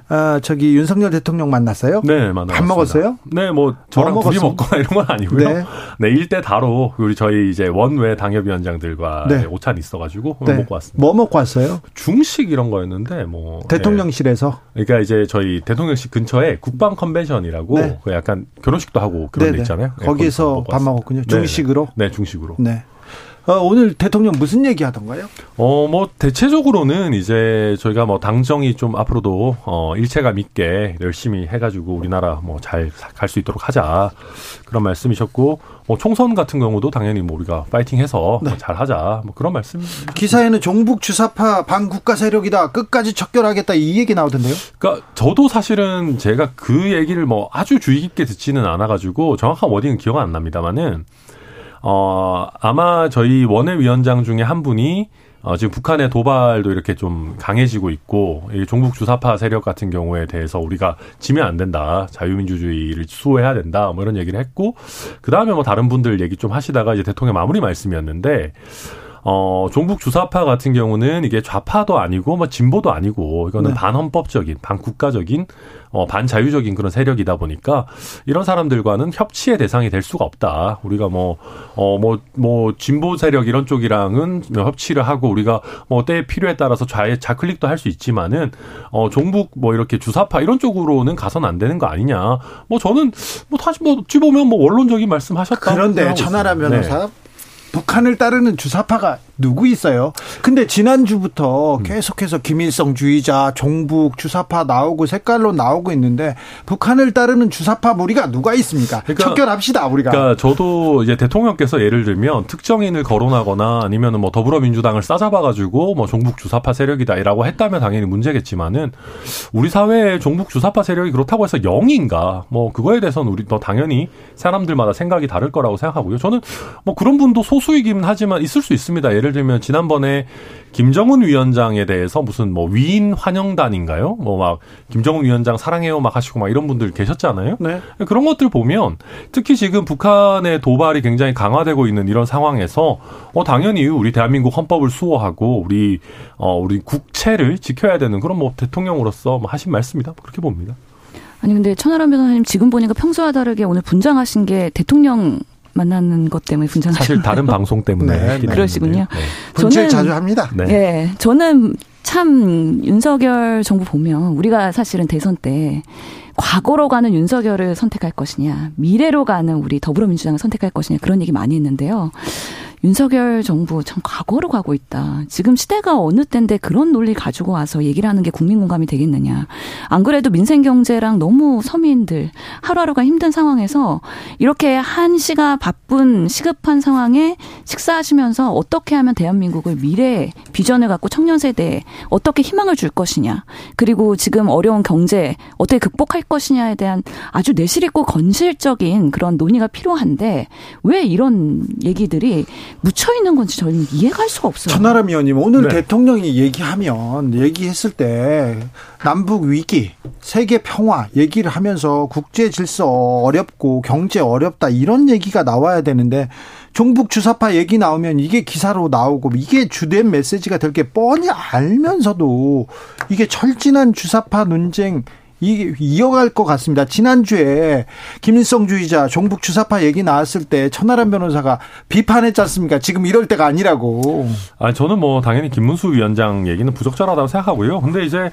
아, 저기 윤석열 대통령 만났어요? 네, 만났어요. 밥 먹었어요? 네, 뭐 저랑 뭐 둘이 먹거나 이런 건 아니고요. 네, 네 일대 다로 우리 저희 이제 원외 당협위원장들과 네. 오찬 있어가지고 네. 먹고 왔습니다. 뭐 먹고 왔어요? 중식 이런 거였는데 뭐 대통령실에서. 네. 그러니까 이제 저희 대통령실 근처에 국방 컨벤션이라고 네. 그 약간 결혼식도 하고 그런 데 있잖아요. 네, 거기서 밥 먹었군요. 중식으로. 네, 중식으로. 네. 어, 오늘 대통령 무슨 얘기 하던가요? 어, 뭐, 대체적으로는 이제 저희가 뭐 당정이 좀 앞으로도 어, 일체감 있게 열심히 해가지고 우리나라 뭐 잘 갈 수 있도록 하자. 그런 말씀이셨고, 뭐 총선 같은 경우도 당연히 뭐 우리가 파이팅 해서 네. 잘 하자. 뭐 그런 말씀. 기사에는 종북 주사파 반국가 세력이다. 끝까지 척결하겠다. 이 얘기 나오던데요? 그러니까 저도 사실은 제가 그 얘기를 뭐 아주 주의 깊게 듣지는 않아가지고 정확한 워딩은 기억 안 납니다만은 어, 아마 저희 원외위원장 중에 한 분이 어, 지금 북한의 도발도 이렇게 좀 강해지고 있고, 이 종북 주사파 세력 같은 경우에 대해서 우리가 지면 안 된다. 자유민주주의를 수호해야 된다. 뭐 이런 얘기를 했고, 그 다음에 뭐 다른 분들 얘기 좀 하시다가 이제 대통령 마무리 말씀이었는데, 어, 종북 주사파 같은 경우는 이게 좌파도 아니고 뭐 진보도 아니고 이거는 네. 반헌법적인, 반국가적인, 어, 반자유적인 그런 세력이다 보니까 이런 사람들과는 협치의 대상이 될 수가 없다. 우리가 뭐, 어, 뭐, 뭐, 진보 세력 이런 쪽이랑은 협치를 하고 우리가 뭐 때에 필요에 따라서 좌, 좌클릭도 할 수 있지만은, 어, 종북 뭐 이렇게 주사파 이런 쪽으로는 가서는 안 되는 거 아니냐. 뭐 저는 뭐 다시 뭐 어찌 보면 뭐 원론적인 말씀 하셨다. 그런데 천하라 변호사 네. 북한을 따르는 주사파가 누구 있어요? 근데 지난주부터 음. 계속해서 김일성 주의자, 종북, 주사파 나오고 색깔로 나오고 있는데 북한을 따르는 주사파 무리가 누가 있습니까? 그러니까, 척결합시다, 우리가. 그러니까 저도 이제 대통령께서 예를 들면 특정인을 거론하거나 아니면은 뭐 더불어민주당을 싸잡아가지고 뭐 종북 주사파 세력이다라고 했다면 당연히 문제겠지만은 우리 사회의 종북 주사파 세력이 그렇다고 해서 영인가 뭐 그거에 대해서는 우리 더 당연히 사람들마다 생각이 다를 거라고 생각하고요. 저는 뭐 그런 분도 소 수이긴 하지만 있을 수 있습니다. 예를 들면 지난번에 김정은 위원장에 대해서 무슨 뭐 위인 환영단인가요? 뭐 막 김정은 위원장 사랑해요 막 하시고 막 이런 분들 계셨잖아요. 네. 그런 것들 보면 특히 지금 북한의 도발이 굉장히 강화되고 있는 이런 상황에서 어 당연히 우리 대한민국 헌법을 수호하고 우리 어 우리 국채를 지켜야 되는 그런 뭐 대통령으로서 뭐 하신 말씀이다. 그렇게 봅니다. 아니 근데 천하람 변호사님 지금 보니까 평소와 다르게 오늘 분장하신 게 대통령 만나는 것 때문에 분장하셨 사실 다른 방송 때문에 네, 네, 그러시군요. 네. 저는 자주 합니다. 네. 네. 저는 참 윤석열 정부 보면 우리가 사실은 대선 때 과거로 가는 윤석열을 선택할 것이냐, 미래로 가는 우리 더불어민주당을 선택할 것이냐 그런 얘기 많이 했는데요. 윤석열 정부 참 과거로 가고 있다. 지금 시대가 어느 때인데 그런 논리 가지고 와서 얘기를 하는 게 국민 공감이 되겠느냐. 안 그래도 민생 경제랑 너무 서민들 하루하루가 힘든 상황에서 이렇게 한 시가 바쁜 시급한 상황에 식사하시면서 어떻게 하면 대한민국을 미래 비전을 갖고 청년 세대에 어떻게 희망을 줄 것이냐. 그리고 지금 어려운 경제 어떻게 극복할 것이냐에 대한 아주 내실 있고 건실적인 그런 논의가 필요한데 왜 이런 얘기들이 묻혀 있는 건지 저는 이해가 할 수가 없어요. 천하람 의원님 오늘 네. 대통령이 얘기하면 얘기했을 때 남북 위기, 세계 평화 얘기를 하면서 국제 질서 어렵고 경제 어렵다 이런 얘기가 나와야 되는데 종북 주사파 얘기 나오면 이게 기사로 나오고 이게 주된 메시지가 될 게 뻔히 알면서도 이게 철진한 주사파 논쟁 이 이어갈 것 같습니다. 지난주에 김일성주의자 종북 주사파 얘기 나왔을 때 천하람 변호사가 비판했지 않습니까? 지금 이럴 때가 아니라고. 아 저는 뭐 당연히 김문수 위원장 얘기는 부적절하다고 생각하고요. 근데 이제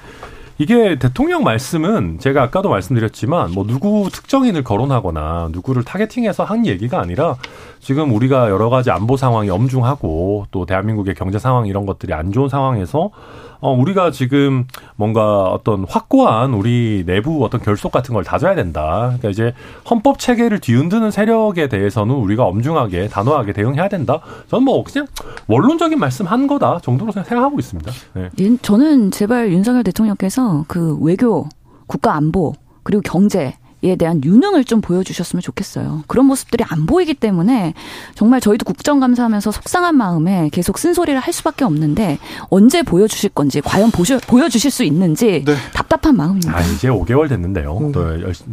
이게 대통령 말씀은 제가 아까도 말씀드렸지만 뭐 누구 특정인을 거론하거나 누구를 타겟팅해서 한 얘기가 아니라 지금 우리가 여러 가지 안보 상황이 엄중하고 또 대한민국의 경제 상황 이런 것들이 안 좋은 상황에서 어 우리가 지금 뭔가 어떤 확고한 우리 내부 어떤 결속 같은 걸 다져야 된다. 그러니까 이제 헌법 체계를 뒤흔드는 세력에 대해서는 우리가 엄중하게 단호하게 대응해야 된다. 저는 뭐 그냥 원론적인 말씀 한 거다 정도로 생각하고 있습니다. 네. 저는 제발 윤석열 대통령께서 그 외교, 국가 안보 그리고 경제 에 대한 유능을 좀 보여주셨으면 좋겠어요. 그런 모습들이 안 보이기 때문에 정말 저희도 국정감사하면서 속상한 마음에 계속 쓴소리를 할 수밖에 없는데 언제 보여주실 건지 과연 보셔, 보여주실 수 있는지 네. 답답한 마음입니다. 아, 이제 5개월 됐는데요. 음.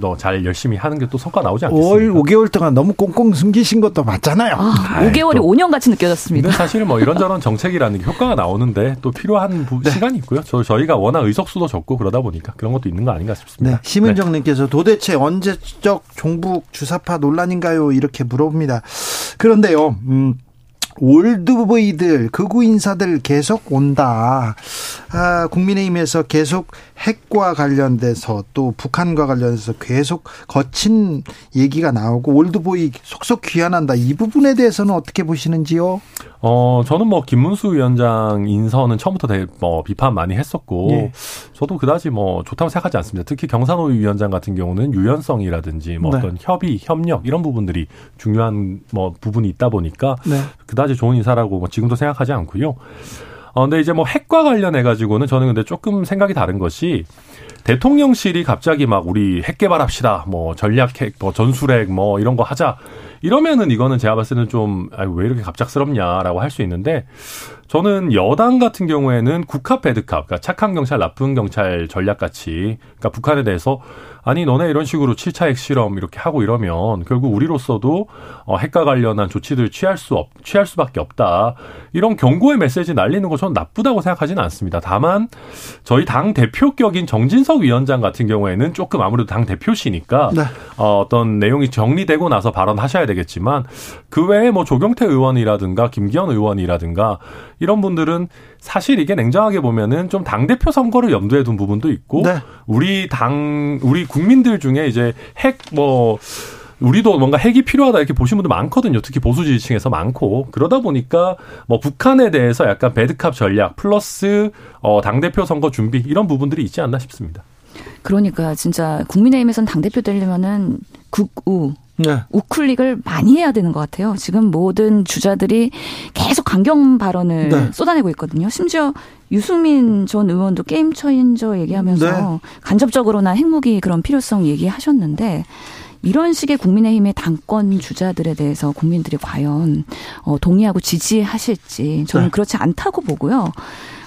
또잘 열심히 하는 게 또 성과 나오지 않겠습니까? 5월 5개월 동안 너무 꽁꽁 숨기신 것도 맞잖아요. 아, 5개월이 또. 5년 같이 느껴졌습니다. 근데 사실 뭐 이런저런 정책이라는 게 효과가 나오는데 또 필요한 부, 네. 시간이 있고요. 저, 저희가 워낙 의석수도 적고 그러다 보니까 그런 것도 있는 거 아닌가 싶습니다. 네. 심은정님께서 네. 도대체 언제적 종북 주사파 논란인가요? 이렇게 물어봅니다. 그런데요, 음, 올드보이들, 극우 인사들 계속 온다. 아, 국민의힘에서 계속 핵과 관련돼서 또 북한과 관련해서 계속 거친 얘기가 나오고 올드보이 속속 귀환한다. 이 부분에 대해서는 어떻게 보시는지요? 어, 저는 뭐 김문수 위원장 인선은 처음부터 대, 뭐 비판 많이 했었고 네. 저도 그다지 뭐 좋다고 생각하지 않습니다. 특히 경산호 위원장 같은 경우는 유연성이라든지 뭐 네. 어떤 협의, 협력 이런 부분들이 중요한 뭐 부분이 있다 보니까 네. 그다지 좋은 인사라고 뭐 지금도 생각하지 않고요. 어, 근데 이제 뭐 핵과 관련해 가지고는 저는 근데 조금 생각이 다른 것이 대통령실이 갑자기 막 우리 핵 개발합시다. 뭐 전략핵, 뭐 전술핵 뭐 이런 거 하자. 이러면은 이거는 제가 봤을 때는 좀, 아유, 왜 이렇게 갑작스럽냐라고 할 수 있는데, 저는 여당 같은 경우에는 국합 배드캅, 그러니까 착한 경찰, 나쁜 경찰 전략 같이, 그러니까 북한에 대해서 아니 너네 이런 식으로 7차 핵실험 이렇게 하고 이러면 결국 우리로서도 어, 핵과 관련한 조치들 취할 수 없, 취할 수밖에 없다. 이런 경고의 메시지 날리는 거 저는 나쁘다고 생각하지는 않습니다. 다만 저희 당 대표격인 정진석 위원장 같은 경우에는 조금 아무래도 당 대표시니까 네. 어, 어떤 내용이 정리되고 나서 발언하셔야 되겠지만 그 외에 뭐 조경태 의원이라든가 김기현 의원이라든가 이런 분들은 사실 이게 냉정하게 보면은 좀 당 대표 선거를 염두에 둔 부분도 있고 네. 우리 당 우리 국민들 중에 이제 핵뭐 우리도 뭔가 핵이 필요하다 이렇게 보신 분들 많거든요. 특히 보수 지지층에서 많고 그러다 보니까 뭐 북한에 대해서 약간 배드캅 전략 플러스 어 당 대표 선거 준비 이런 부분들이 있지 않나 싶습니다. 그러니까 진짜 국민의힘에서는 당대표 되려면은 국우 네. 우클릭을 많이 해야 되는 것 같아요. 지금 모든 주자들이 계속 강경 발언을 네. 쏟아내고 있거든요. 심지어 유승민 전 의원도 게임 처인저 얘기하면서 네. 간접적으로나 핵무기 그런 필요성 얘기하셨는데 이런 식의 국민의힘의 당권 주자들에 대해서 국민들이 과연 어, 동의하고 지지하실지 저는 네. 그렇지 않다고 보고요.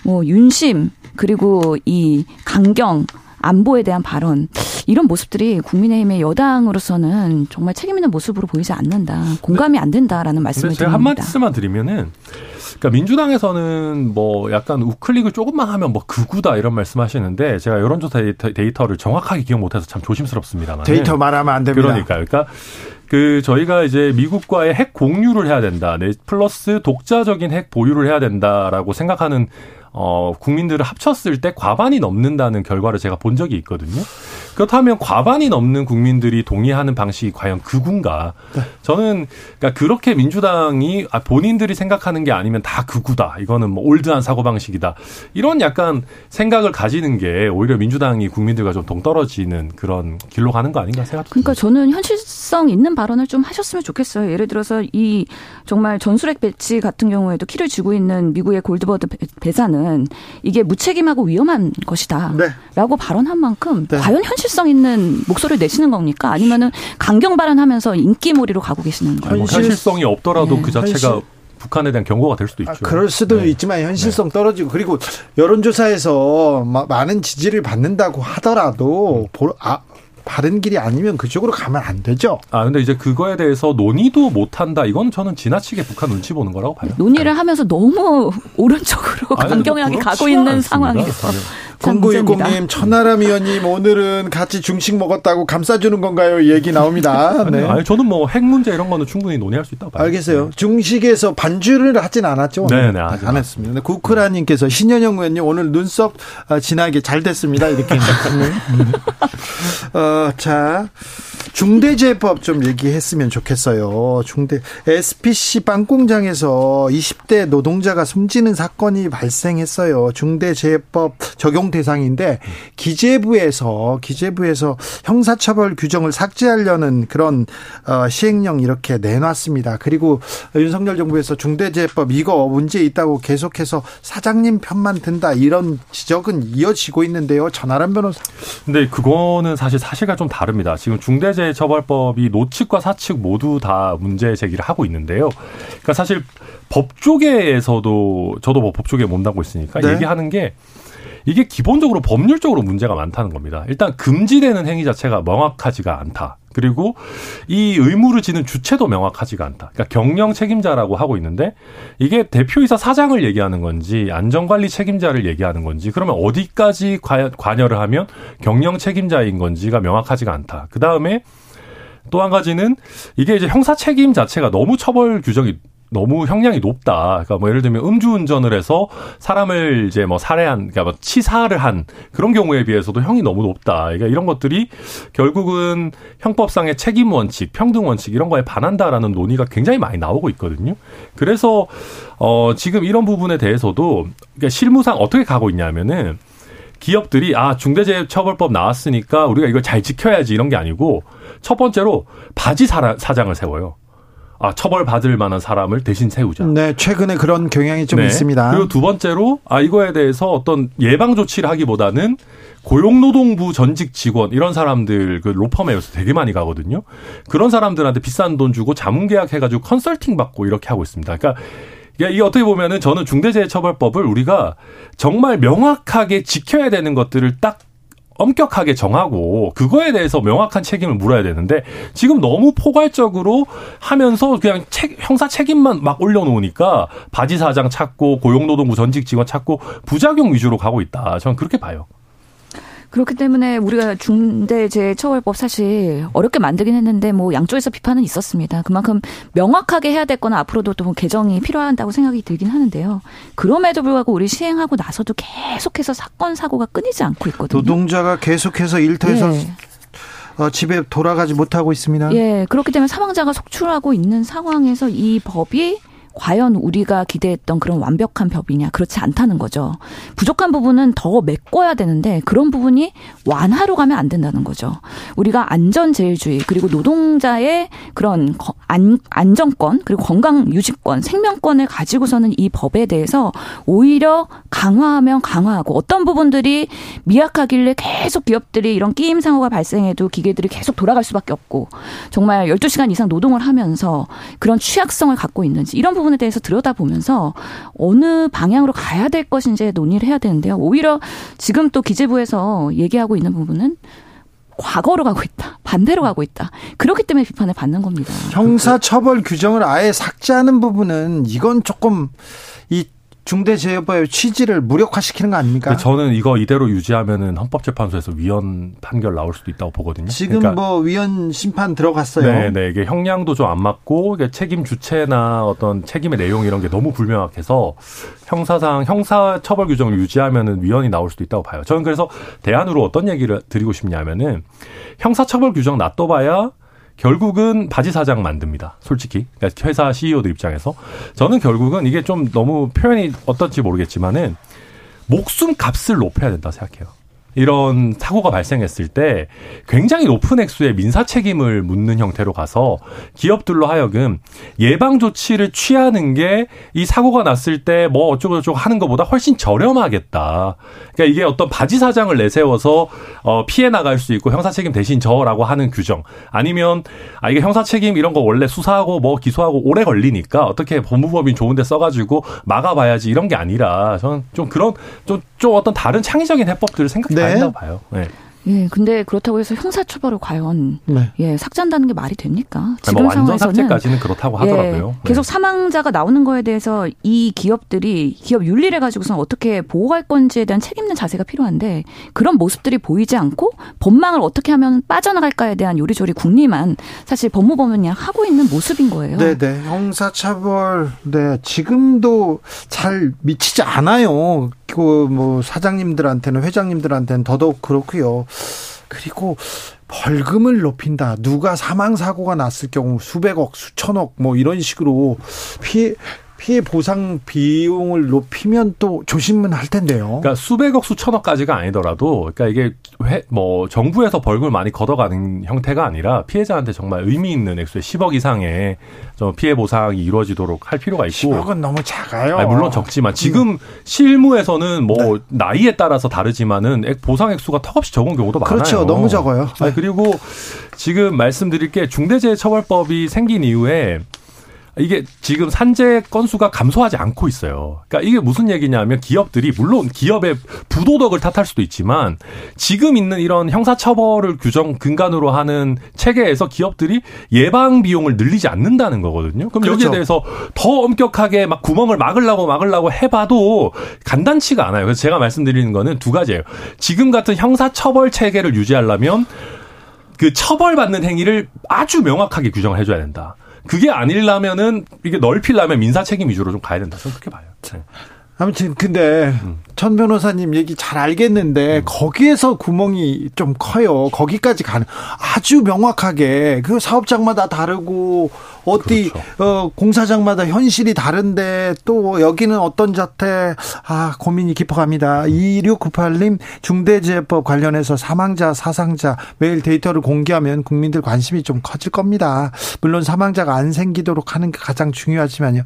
뭐 윤심 그리고 이 강경 안보에 대한 발언 이런 모습들이 국민의힘의 여당으로서는 정말 책임 있는 모습으로 보이지 않는다. 공감이 안 된다라는 말씀을 드립니다. 제가 한 말씀만 드리면은 그러니까 민주당에서는 뭐 약간 우클릭을 조금만 하면 뭐 극우다 이런 말씀하시는데 제가 여론조사 데이터 를 정확하게 기억 못해서 참 조심스럽습니다만 데이터 말하면 안 됩니다. 그러니까 그러니까 그 저희가 이제 미국과의 핵 공유를 해야 된다. 네, 플러스 독자적인 핵 보유를 해야 된다라고 생각하는 어, 국민들을 합쳤을 때 과반이 넘는다는 결과를 제가 본 적이 있거든요. 그렇다면 과반이 넘는 국민들이 동의하는 방식이 과연 극우인가? 네. 저는 그러니까 그렇게 민주당이 아, 본인들이 생각하는 게 아니면 다 극우다. 이거는 뭐 올드한 사고 방식이다. 이런 약간 생각을 가지는 게 오히려 민주당이 국민들과 좀 동떨어지는 그런 길로 가는 거 아닌가 생각합니다. 그러니까 저는 현실성 있는 발언을 좀 하셨으면 좋겠어요. 예를 들어서 이 정말 전술핵 배치 같은 경우에도 키를 쥐고 있는 미국의 골드버드 배사는 이게 무책임하고 위험한 것이다. 네. 라고 발언한 만큼 네. 과연 현실 성 있는 목소리를 내시는 겁니까? 아니면은 강경 발언하면서 인기몰이로 가고 계시는 거예요? 현실... 현실성이 없더라도 네. 그 자체가 현실... 북한에 대한 경고가 될 수도 아, 있죠. 아, 그럴 수도 네. 있지만 현실성 네. 떨어지고 그리고 여론조사에서 많은 지지를 받는다고 하더라도 음. 아, 바른 길이 아니면 그쪽으로 가면 안 되죠. 아 근데 이제 그거에 대해서 논의도 못 한다. 이건 저는 지나치게 북한 눈치 보는 거라고 봐요. 논의를 네. 하면서 너무 (laughs) 오른쪽으로 강경하게 가고 있는 상황에서. 네. 0910님, 천하람 의원님, 오늘은 같이 중식 먹었다고 감싸주는 건가요? 얘기 나옵니다. 네. 아니, 저는 뭐 핵 문제 이런 거는 충분히 논의할 수 있다고 봐요. 알겠어요. 네. 중식에서 반주를 하진 않았죠? 네네, 네, 네안 했습니다. 구크라님께서 신현영 의원님, 오늘 눈썹 아, 진하게 잘 됐습니다. 이렇게. (laughs) 어, 자. 중대재해법 좀 얘기했으면 좋겠어요. 중대 SPC 빵 공장에서 20대 노동자가 숨지는 사건이 발생했어요. 중대재해법 적용 대상인데 기재부에서 기재부에서 형사처벌 규정을 삭제하려는 그런 어, 시행령 이렇게 내놨습니다. 그리고 윤석열 정부에서 중대재해법 이거 문제 있다고 계속해서 사장님 편만 든다 이런 지적은 이어지고 있는데요. 전하람 변호사. 근데 그거는 사실 사실과 좀 다릅니다. 지금 중대재 중대재해처벌법이 노측과 사측 모두 다 문제 제기를 하고 있는데요. 그러니까 사실 법 쪽에서도 저도 뭐 법 쪽에 몸담고 있으니까 네. 얘기하는 게 이게 기본적으로 법률적으로 문제가 많다는 겁니다. 일단 금지되는 행위 자체가 명확하지가 않다. 그리고 이 의무를 지는 주체도 명확하지가 않다. 그러니까 경영 책임자라고 하고 있는데 이게 대표이사 사장을 얘기하는 건지 안전관리 책임자를 얘기하는 건지 그러면 어디까지 관여를 하면 경영 책임자인 건지가 명확하지가 않다. 그 다음에 또 한 가지는 이게 이제 형사 책임 자체가 너무 처벌 규정이 너무 형량이 높다. 그러니까 뭐 예를 들면 음주운전을 해서 사람을 이제 뭐 살해한, 그러니까 뭐 치사를 한 그런 경우에 비해서도 형이 너무 높다. 그러니까 이런 것들이 결국은 형법상의 책임 원칙, 평등 원칙 이런 거에 반한다라는 논의가 굉장히 많이 나오고 있거든요. 그래서 어 지금 이런 부분에 대해서도 그러니까 실무상 어떻게 가고 있냐면은 기업들이 아 중대재해처벌법 나왔으니까 우리가 이걸 잘 지켜야지 이런 게 아니고 첫 번째로 바지 사장을 세워요. 아, 처벌받을 만한 사람을 대신 세우자. 네, 최근에 그런 경향이 좀 네. 있습니다. 그리고 두 번째로 아 이거에 대해서 어떤 예방 조치를 하기보다는 고용노동부 전직 직원 이런 사람들 그 로펌에서 되게 많이 가거든요. 그런 사람들한테 비싼 돈 주고 자문 계약 해가지고 컨설팅 받고 이렇게 하고 있습니다. 그러니까 이게 어떻게 보면은 저는 중대재해처벌법을 우리가 정말 명확하게 지켜야 되는 것들을 딱 엄격하게 정하고 그거에 대해서 명확한 책임을 물어야 되는데 지금 너무 포괄적으로 하면서 그냥 책, 형사 책임만 막 올려놓으니까 바지 사장 찾고 고용노동부 전직 직원 찾고 부작용 위주로 가고 있다. 저는 그렇게 봐요. 그렇기 때문에 우리가 중대재해처벌법 사실 어렵게 만들긴 했는데 뭐 양쪽에서 비판은 있었습니다. 그만큼 명확하게 해야 될 거는 앞으로도 또 개정이 필요하다고 생각이 들긴 하는데요. 그럼에도 불구하고 우리 시행하고 나서도 계속해서 사건 사고가 끊이지 않고 있거든요. 노동자가 계속해서 일터에서 네. 어, 집에 돌아가지 못하고 있습니다. 예, 그렇기 때문에 사망자가 속출하고 있는 상황에서 이 법이 과연 우리가 기대했던 그런 완벽한 법이냐 그렇지 않다는 거죠. 부족한 부분은 더 메꿔야 되는데 그런 부분이 완화로 가면 안 된다는 거죠. 우리가 안전제일주의 그리고 노동자의 그런 안, 안정권 그리고 건강 유지권 생명권을 가지고서는 이 법에 대해서 오히려 강화하면 강화하고 어떤 부분들이 미약하길래 계속 기업들이 이런 끼임 상호가 발생해도 기계들이 계속 돌아갈 수밖에 없고 정말 12시간 이상 노동을 하면서 그런 취약성을 갖고 있는지 이런 부분 부분에 대해서 들여다보면서 어느 방향으로 가야 될 것인지 논의를 해야 되는데요. 오히려 지금 또 기재부에서 얘기하고 있는 부분은 과거로 가고 있다. 반대로 가고 있다. 그렇기 때문에 비판을 받는 겁니다. 형사처벌 규정을 아예 삭제하는 부분은 이건 조금 이 중대재해법의 취지를 무력화시키는 거 아닙니까? 저는 이거 이대로 유지하면은 헌법재판소에서 위헌 판결 나올 수도 있다고 보거든요. 지금 그러니까 뭐 위헌 심판 들어갔어요. 네, 네. 이게 형량도 좀 안 맞고 이게 책임 주체나 어떤 책임의 내용 이런 게 너무 불명확해서 형사상 형사 처벌 규정을 유지하면은 위헌이 나올 수도 있다고 봐요. 저는 그래서 대안으로 어떤 얘기를 드리고 싶냐면은 형사 처벌 규정 놔둬봐야 결국은 바지 사장 만듭니다. 솔직히. 그러니까 회사 CEO들 입장에서. 저는 결국은 이게 좀 너무 표현이 어떨지 모르겠지만은 목숨 값을 높여야 된다 생각해요. 이런 사고가 발생했을 때 굉장히 높은 액수의 민사 책임을 묻는 형태로 가서 기업들로 하여금 예방 조치를 취하는 게 이 사고가 났을 때 뭐 어쩌고 저쩌고 하는 것보다 훨씬 저렴하겠다. 그러니까 이게 어떤 바지 사장을 내세워서 어 피해 나갈 수 있고 형사 책임 대신 저라고 하는 규정 아니면 아 이게 형사 책임 이런 거 원래 수사하고 뭐 기소하고 오래 걸리니까 어떻게 법무법인 좋은데 써가지고 막아봐야지 이런 게 아니라 저는 좀 그런 좀, 좀 어떤 다른 창의적인 해법들을 생각해 네. 된다고 봐요. 네. 예, 근데 그렇다고 해서 형사처벌을 과연 네. 예 삭제한다는 게 말이 됩니까? 지금 뭐 완전 상황에서는 삭제까지는 그렇다고 하더라고요. 예, 계속 네. 사망자가 나오는 거에 대해서 이 기업들이 기업 윤리를 가지고서 어떻게 보호할 건지에 대한 책임있는 자세가 필요한데 그런 모습들이 보이지 않고 법망을 어떻게 하면 빠져나갈까에 대한 요리조리 궁리만 사실 법무법은 그냥 하고 있는 모습인 거예요. 네, 네. 형사처벌 네 지금도 잘 미치지 않아요. 그 뭐 사장님들한테는 회장님들한테는 더더욱 그렇고요. 그리고 벌금을 높인다. 누가 사망 사고가 났을 경우 수백억, 수천억 뭐 이런 식으로 피해 피해 보상 비용을 높이면 또 조심은 할 텐데요. 그러니까 수백억 수천억까지가 아니더라도 그러니까 이게 회, 뭐 정부에서 벌금을 많이 걷어가는 형태가 아니라 피해자한테 정말 의미 있는 액수의 10억 이상의 좀 피해 보상이 이루어지도록 할 필요가 있고 10억은 너무 작아요. 아니, 물론 적지만 지금 실무에서는 뭐 네. 나이에 따라서 다르지만은 보상 액수가 턱없이 적은 경우도 많아요. 그렇죠. 너무 적어요. 네. 아니, 그리고 지금 말씀드릴 게 중대재해처벌법이 생긴 이후에 이게 지금 산재 건수가 감소하지 않고 있어요. 그러니까 이게 무슨 얘기냐면 기업들이 물론 기업의 부도덕을 탓할 수도 있지만 지금 있는 이런 형사처벌을 규정 근간으로 하는 체계에서 기업들이 예방 비용을 늘리지 않는다는 거거든요. 그럼 그렇죠. 여기에 대해서 더 엄격하게 막 구멍을 막으려고 막으려고 해봐도 간단치가 않아요. 그래서 제가 말씀드리는 거는 두 가지예요. 지금 같은 형사처벌 체계를 유지하려면 그 처벌받는 행위를 아주 명확하게 규정을 해줘야 된다. 그게 아니려면은 이게 넓히려면 민사 책임 위주로 좀 가야 된다. 저는 그렇게 봐요. 네. 아무튼 근데 음. 천 변호사님 얘기 잘 알겠는데 음. 거기에서 구멍이 좀 커요. 거기까지 가는 아주 명확하게 그 사업장마다 다르고 어디 그렇죠. 어 공사장마다 현실이 다른데 또 여기는 어떤 자태 아 고민이 깊어갑니다. 2698님 중대재해법 관련해서 사망자 사상자 매일 데이터를 공개하면 국민들 관심이 좀 커질 겁니다. 물론 사망자가 안 생기도록 하는 게 가장 중요하지만요.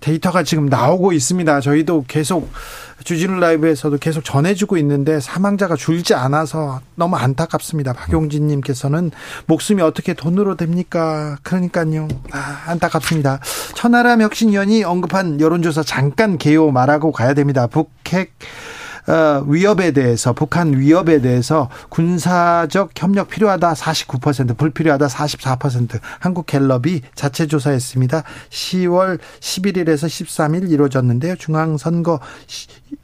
데이터가 지금 나오고 있습니다. 저희도 계속 주진우 라이브에서도 계속 전해주고 있는데 사망자가 줄지 않아서 너무 안타깝습니다. 박용진님께서는 목숨이 어떻게 돈으로 됩니까? 그러니까요. 아, 안타깝습니다. 천하람 혁신위원이 언급한 여론조사 잠깐 개요 말하고 가야 됩니다. 북핵 어, 위협에 대해서 북한 위협에 대해서 군사적 협력 필요하다 49% 불필요하다 44% 한국 갤럽이 자체 조사했습니다. 10월 11일에서 13일 이루어졌는데요. 중앙선거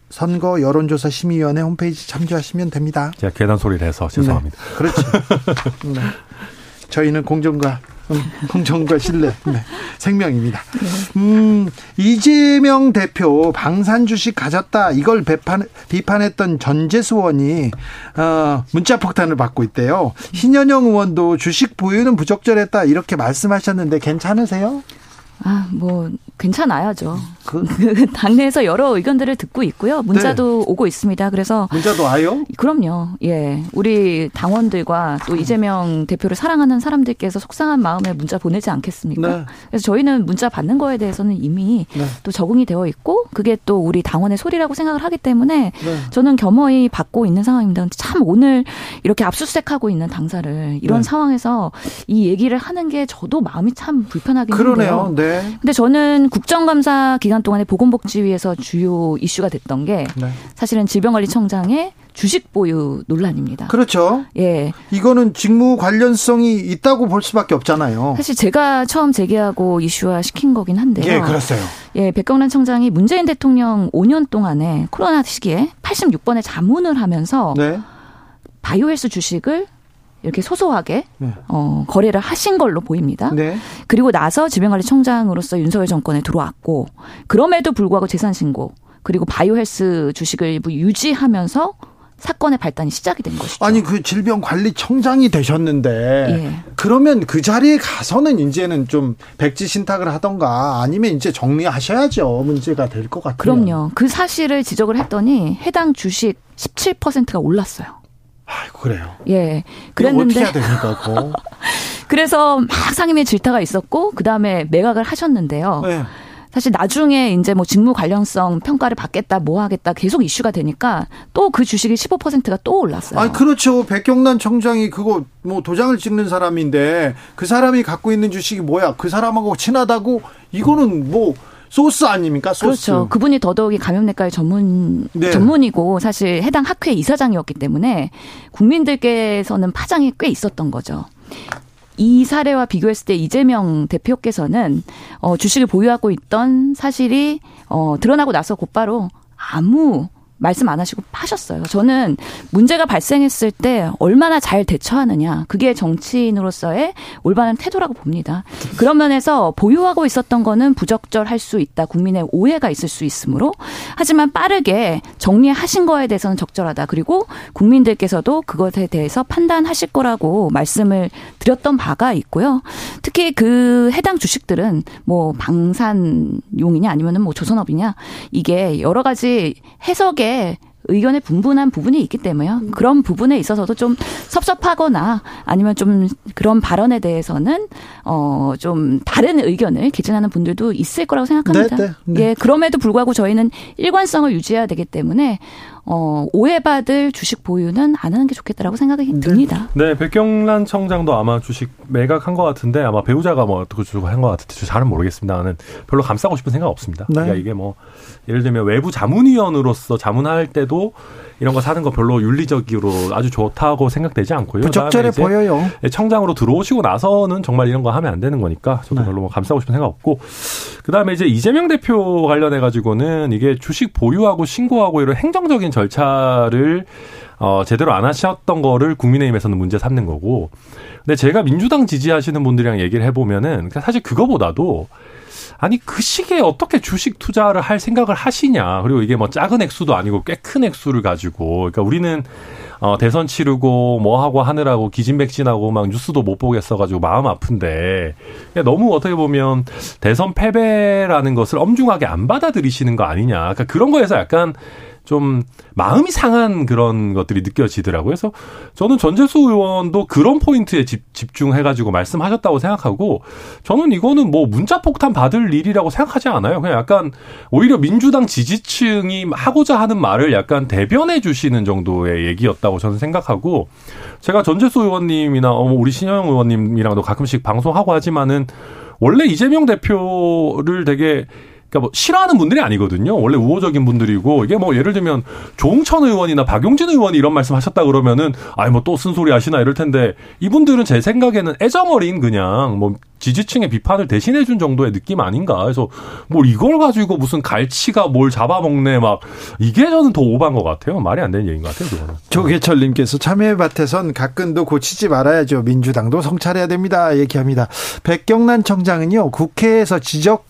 선거 여론조사 심의위원회 홈페이지 참조하시면 됩니다. 제가 계단 소리를 해서 죄송합니다. 네, 그렇죠. (laughs) 네. 저희는 공정과 음, 공정과 신뢰, (laughs) 네. 생명입니다. 음, 이재명 대표 방산 주식 가졌다 이걸 비판, 비판했던 전재수 의원이 어, 문자 폭탄을 받고 있대요. 신현영 의원도 주식 보유는 부적절했다 이렇게 말씀하셨는데 괜찮으세요? 아, 뭐 괜찮아야죠. 그, (laughs) 그 당내에서 여러 의견들을 듣고 있고요. 문자도 네. 오고 있습니다. 그래서 문자도 와요? 그럼요. 예. 우리 당원들과 또 이재명 대표를 사랑하는 사람들께서 속상한 마음에 문자 보내지 않겠습니까? 네. 그래서 저희는 문자 받는 거에 대해서는 이미 네. 또 적응이 되어 있고 그게 또 우리 당원의 소리라고 생각을 하기 때문에 네. 저는 겸허히 받고 있는 상황입니다. 참 오늘 이렇게 압수수색하고 있는 당사를 이런 네. 상황에서 이 얘기를 하는 게 저도 마음이 참 불편하긴 그러네요. 한데요. 네. 네. 근데 저는 국정감사 기간 동안에 보건복지위에서 주요 이슈가 됐던 게 네. 사실은 질병관리청장의 주식 보유 논란입니다. 그렇죠. 예. 이거는 직무 관련성이 있다고 볼 수밖에 없잖아요. 사실 제가 처음 제기하고 이슈화 시킨 거긴 한데요. 예, 그렇어요. 예, 백경란 청장이 문재인 대통령 5년 동안에 코로나 시기에 86번의 자문을 하면서 네. 바이오헬스 주식을 이렇게 소소하게 네. 어, 거래를 하신 걸로 보입니다. 네. 그리고 나서 질병관리청장으로서 윤석열 정권에 들어왔고 그럼에도 불구하고 재산 신고 그리고 바이오헬스 주식을 유지하면서 사건의 발단이 시작이 된 것이죠. 아니 그 질병관리청장이 되셨는데 예. 그러면 그 자리에 가서는 이제는 좀 백지 신탁을 하던가 아니면 이제 정리하셔야죠 문제가 될 것 같아요. 그럼요. 그 사실을 지적을 했더니 해당 주식 17%가 올랐어요. 아이고 그래요. 예. 그랬는데 어떻게 해야 됩니까? (laughs) 그래서 막 상임위 질타가 있었고 그 다음에 매각을 하셨는데요. 네. 사실 나중에 이제 뭐 직무 관련성 평가를 받겠다, 뭐 하겠다 계속 이슈가 되니까 또 그 주식이 15%가 또 올랐어요. 아, 그렇죠. 백경란 청장이 그거 뭐 도장을 찍는 사람인데 그 사람이 갖고 있는 주식이 뭐야? 그 사람하고 친하다고 이거는 뭐 소스 아닙니까? 소스. 그렇죠. 그분이 더더욱이 감염내과의 전문 네. 전문이고 사실 해당 학회 이사장이었기 때문에 국민들께서는 파장이 꽤 있었던 거죠. 이 사례와 비교했을 때 이재명 대표께서는 어, 주식을 보유하고 있던 사실이 어, 드러나고 나서 곧바로 아무 말씀 안 하시고 파셨어요. 저는 문제가 발생했을 때 얼마나 잘 대처하느냐. 그게 정치인으로서의 올바른 태도라고 봅니다. 그런 면에서 보유하고 있었던 거는 부적절할 수 있다. 국민의 오해가 있을 수 있으므로. 하지만 빠르게 정리하신 거에 대해서는 적절하다. 그리고 국민들께서도 그것에 대해서 판단하실 거라고 말씀을 드렸던 바가 있고요. 특히 그 해당 주식들은 뭐 방산용이냐 아니면은 뭐 조선업이냐 이게 여러 가지 해석에 게 의견의 분분한 부분이 있기 때문에요. 그런 부분에 있어서도 좀 섭섭하거나 아니면 좀 그런 발언에 대해서는 어 좀 다른 의견을 개진하는 분들도 있을 거라고 생각합니다. 네, 네, 네. 예, 그럼에도 불구하고 저희는 일관성을 유지해야 되기 때문에 어, 오해받을 주식 보유는 안 하는 게 좋겠다라고 생각이 네. 듭니다. 네, 백경란 청장도 아마 주식 매각한 것 같은데 아마 배우자가 뭐 어떻게 주고 한 것 같은데 잘은 모르겠습니다. 나는 별로 감싸고 싶은 생각 없습니다. 네. 그러니까 이게 뭐 예를 들면 외부 자문위원으로서 자문할 때도 이런 거 사는 거 별로 윤리적으로 아주 좋다고 생각되지 않고요. 부적절해 보여요. 청장으로 들어오시고 나서는 정말 이런 거 하면 안 되는 거니까 저도 네. 별로 뭐 감싸고 싶은 생각 없고 그다음에 이제 이재명 대표 관련해 가지고는 이게 주식 보유하고 신고하고 이런 행정적인 절차를 어, 제대로 안 하셨던 거를 국민의힘에서는 문제 삼는 거고. 근데 제가 민주당 지지하시는 분들이랑 얘기를 해보면은 사실 그거보다도 아니 그 시기에 어떻게 주식 투자를 할 생각을 하시냐. 그리고 이게 뭐 작은 액수도 아니고 꽤 큰 액수를 가지고. 그러니까 우리는 어 대선 치르고 뭐 하고 하느라고 기진백진하고 막 뉴스도 못 보겠어 가지고 마음 아픈데. 너무 어떻게 보면 대선 패배라는 것을 엄중하게 안 받아들이시는 거 아니냐. 그러니까 그런 거에서 약간 좀 마음이 상한 그런 것들이 느껴지더라고요. 그래서 저는 전재수 의원도 그런 포인트에 집, 집중해가지고 말씀하셨다고 생각하고 저는 이거는 뭐 문자 폭탄 받을 일이라고 생각하지 않아요. 그냥 약간 오히려 민주당 지지층이 하고자 하는 말을 약간 대변해 주시는 정도의 얘기였다고 저는 생각하고 제가 전재수 의원님이나 우리 신영 의원님이랑도 가끔씩 방송하고 하지만은 원래 이재명 대표를 되게 그러니까 뭐 싫어하는 분들이 아니거든요. 원래 우호적인 분들이고 이게 뭐 예를 들면 조홍천 의원이나 박용진 의원이 이런 말씀하셨다 그러면은 아이 뭐 또 쓴소리 하시나 이럴 텐데 이분들은 제 생각에는 애정어린 그냥 뭐 지지층의 비판을 대신해 준 정도의 느낌 아닌가. 그래서 뭐 이걸 가지고 무슨 갈치가 뭘 잡아먹네 막 이게 저는 더 오반 것 같아요. 말이 안 되는 얘기인 것 같아요. 그거는. 조계철님께서 참여밭에선 가끔도 고치지 말아야죠. 민주당도 성찰해야 됩니다. 얘기합니다. 백경란 청장은요 국회에서 지적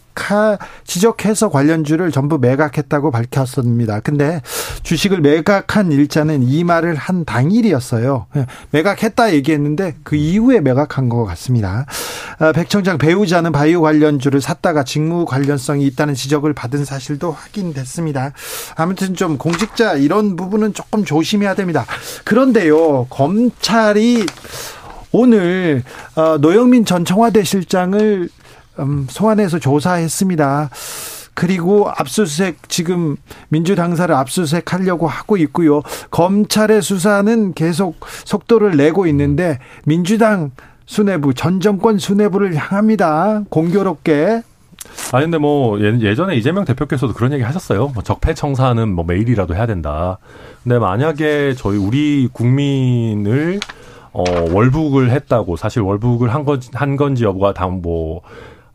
지적해서 관련주를 전부 매각했다고 밝혔습니다. 근데 주식을 매각한 일자는 이 말을 한 당일이었어요. 예, 매각했다 얘기했는데 그 이후에 매각한 것 같습니다. 아, 백청장 배우자는 바이오 관련주를 샀다가 직무 관련성이 있다는 지적을 받은 사실도 확인됐습니다. 아무튼 좀 공직자 이런 부분은 조금 조심해야 됩니다. 그런데요, 검찰이 오늘 어, 노영민 전 청와대 실장을 음, 소환해서 조사했습니다. 그리고 압수수색 지금 민주당사를 압수수색 하려고 하고 있고요. 검찰의 수사는 계속 속도를 내고 있는데 민주당 수뇌부 전 정권 수뇌부를 향합니다. 공교롭게 아 근데 뭐 예, 전에 이재명 대표께서도 그런 얘기 하셨어요. 뭐 적폐 청산은 뭐 매일이라도 해야 된다. 근데 만약에 저희 우리 국민을 어 월북을 했다고 사실 월북을 한 건지 한 건지 여부가 다뭐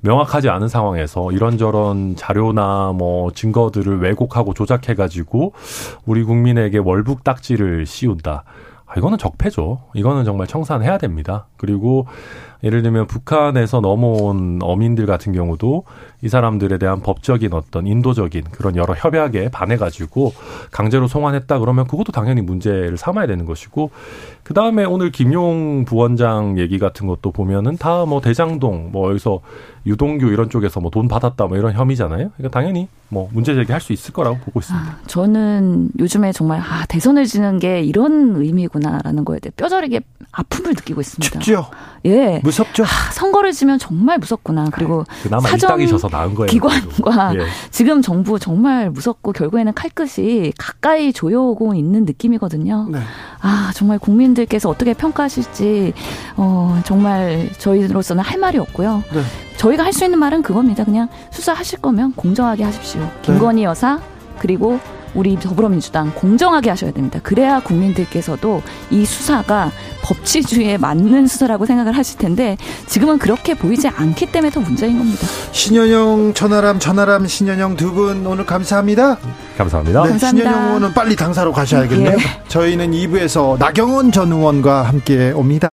명확하지 않은 상황에서 이런저런 자료나 뭐 증거들을 왜곡하고 조작해가지고 우리 국민에게 월북 딱지를 씌운다. 아, 이거는 적폐죠. 이거는 정말 청산해야 됩니다. 그리고 예를 들면 북한에서 넘어온 어민들 같은 경우도 이 사람들에 대한 법적인 어떤 인도적인 그런 여러 협약에 반해가지고 강제로 송환했다 그러면 그것도 당연히 문제를 삼아야 되는 것이고 그 다음에 오늘 김용 부원장 얘기 같은 것도 보면은 다 뭐 대장동 뭐 여기서 유동규 이런 쪽에서 뭐 돈 받았다 뭐 이런 혐의잖아요. 그러니까 당연히 뭐 문제 제기할 수 있을 거라고 보고 있습니다. 아, 저는 요즘에 정말 아 대선을 지는 게 이런 의미구나라는 거에 대해 뼈저리게 아픔을 느끼고 있습니다. 춥죠. 예. 무섭죠. 아, 선거를 지면 정말 무섭구나. 그리고 그나마 사정 일당이셔서 나은 거예요. 기관과 예. 지금 정부 정말 무섭고 결국에는 칼끝이 가까이 조여오고 있는 느낌이거든요. 네. 아 정말 국민들께서 어떻게 평가하실지 어, 정말 저희로서는 할 말이 없고요. 네. 저희가 할 수 있는 말은 그겁니다. 그냥 수사하실 거면 공정하게 하십시오. 김건희 네. 여사 그리고 우리 더불어민주당 공정하게 하셔야 됩니다. 그래야 국민들께서도 이 수사가 법치주의에 맞는 수사라고 생각을 하실 텐데 지금은 그렇게 보이지 않기 때문에 더 문제인 겁니다. 신현영, 전하람, 전하람, 신현영 두 분 오늘 감사합니다. 감사합니다. 네, 감사합니다. 신현영 의원은 빨리 당사로 가셔야겠네요. 예. 저희는 2부에서 나경원 전 의원과 함께 옵니다.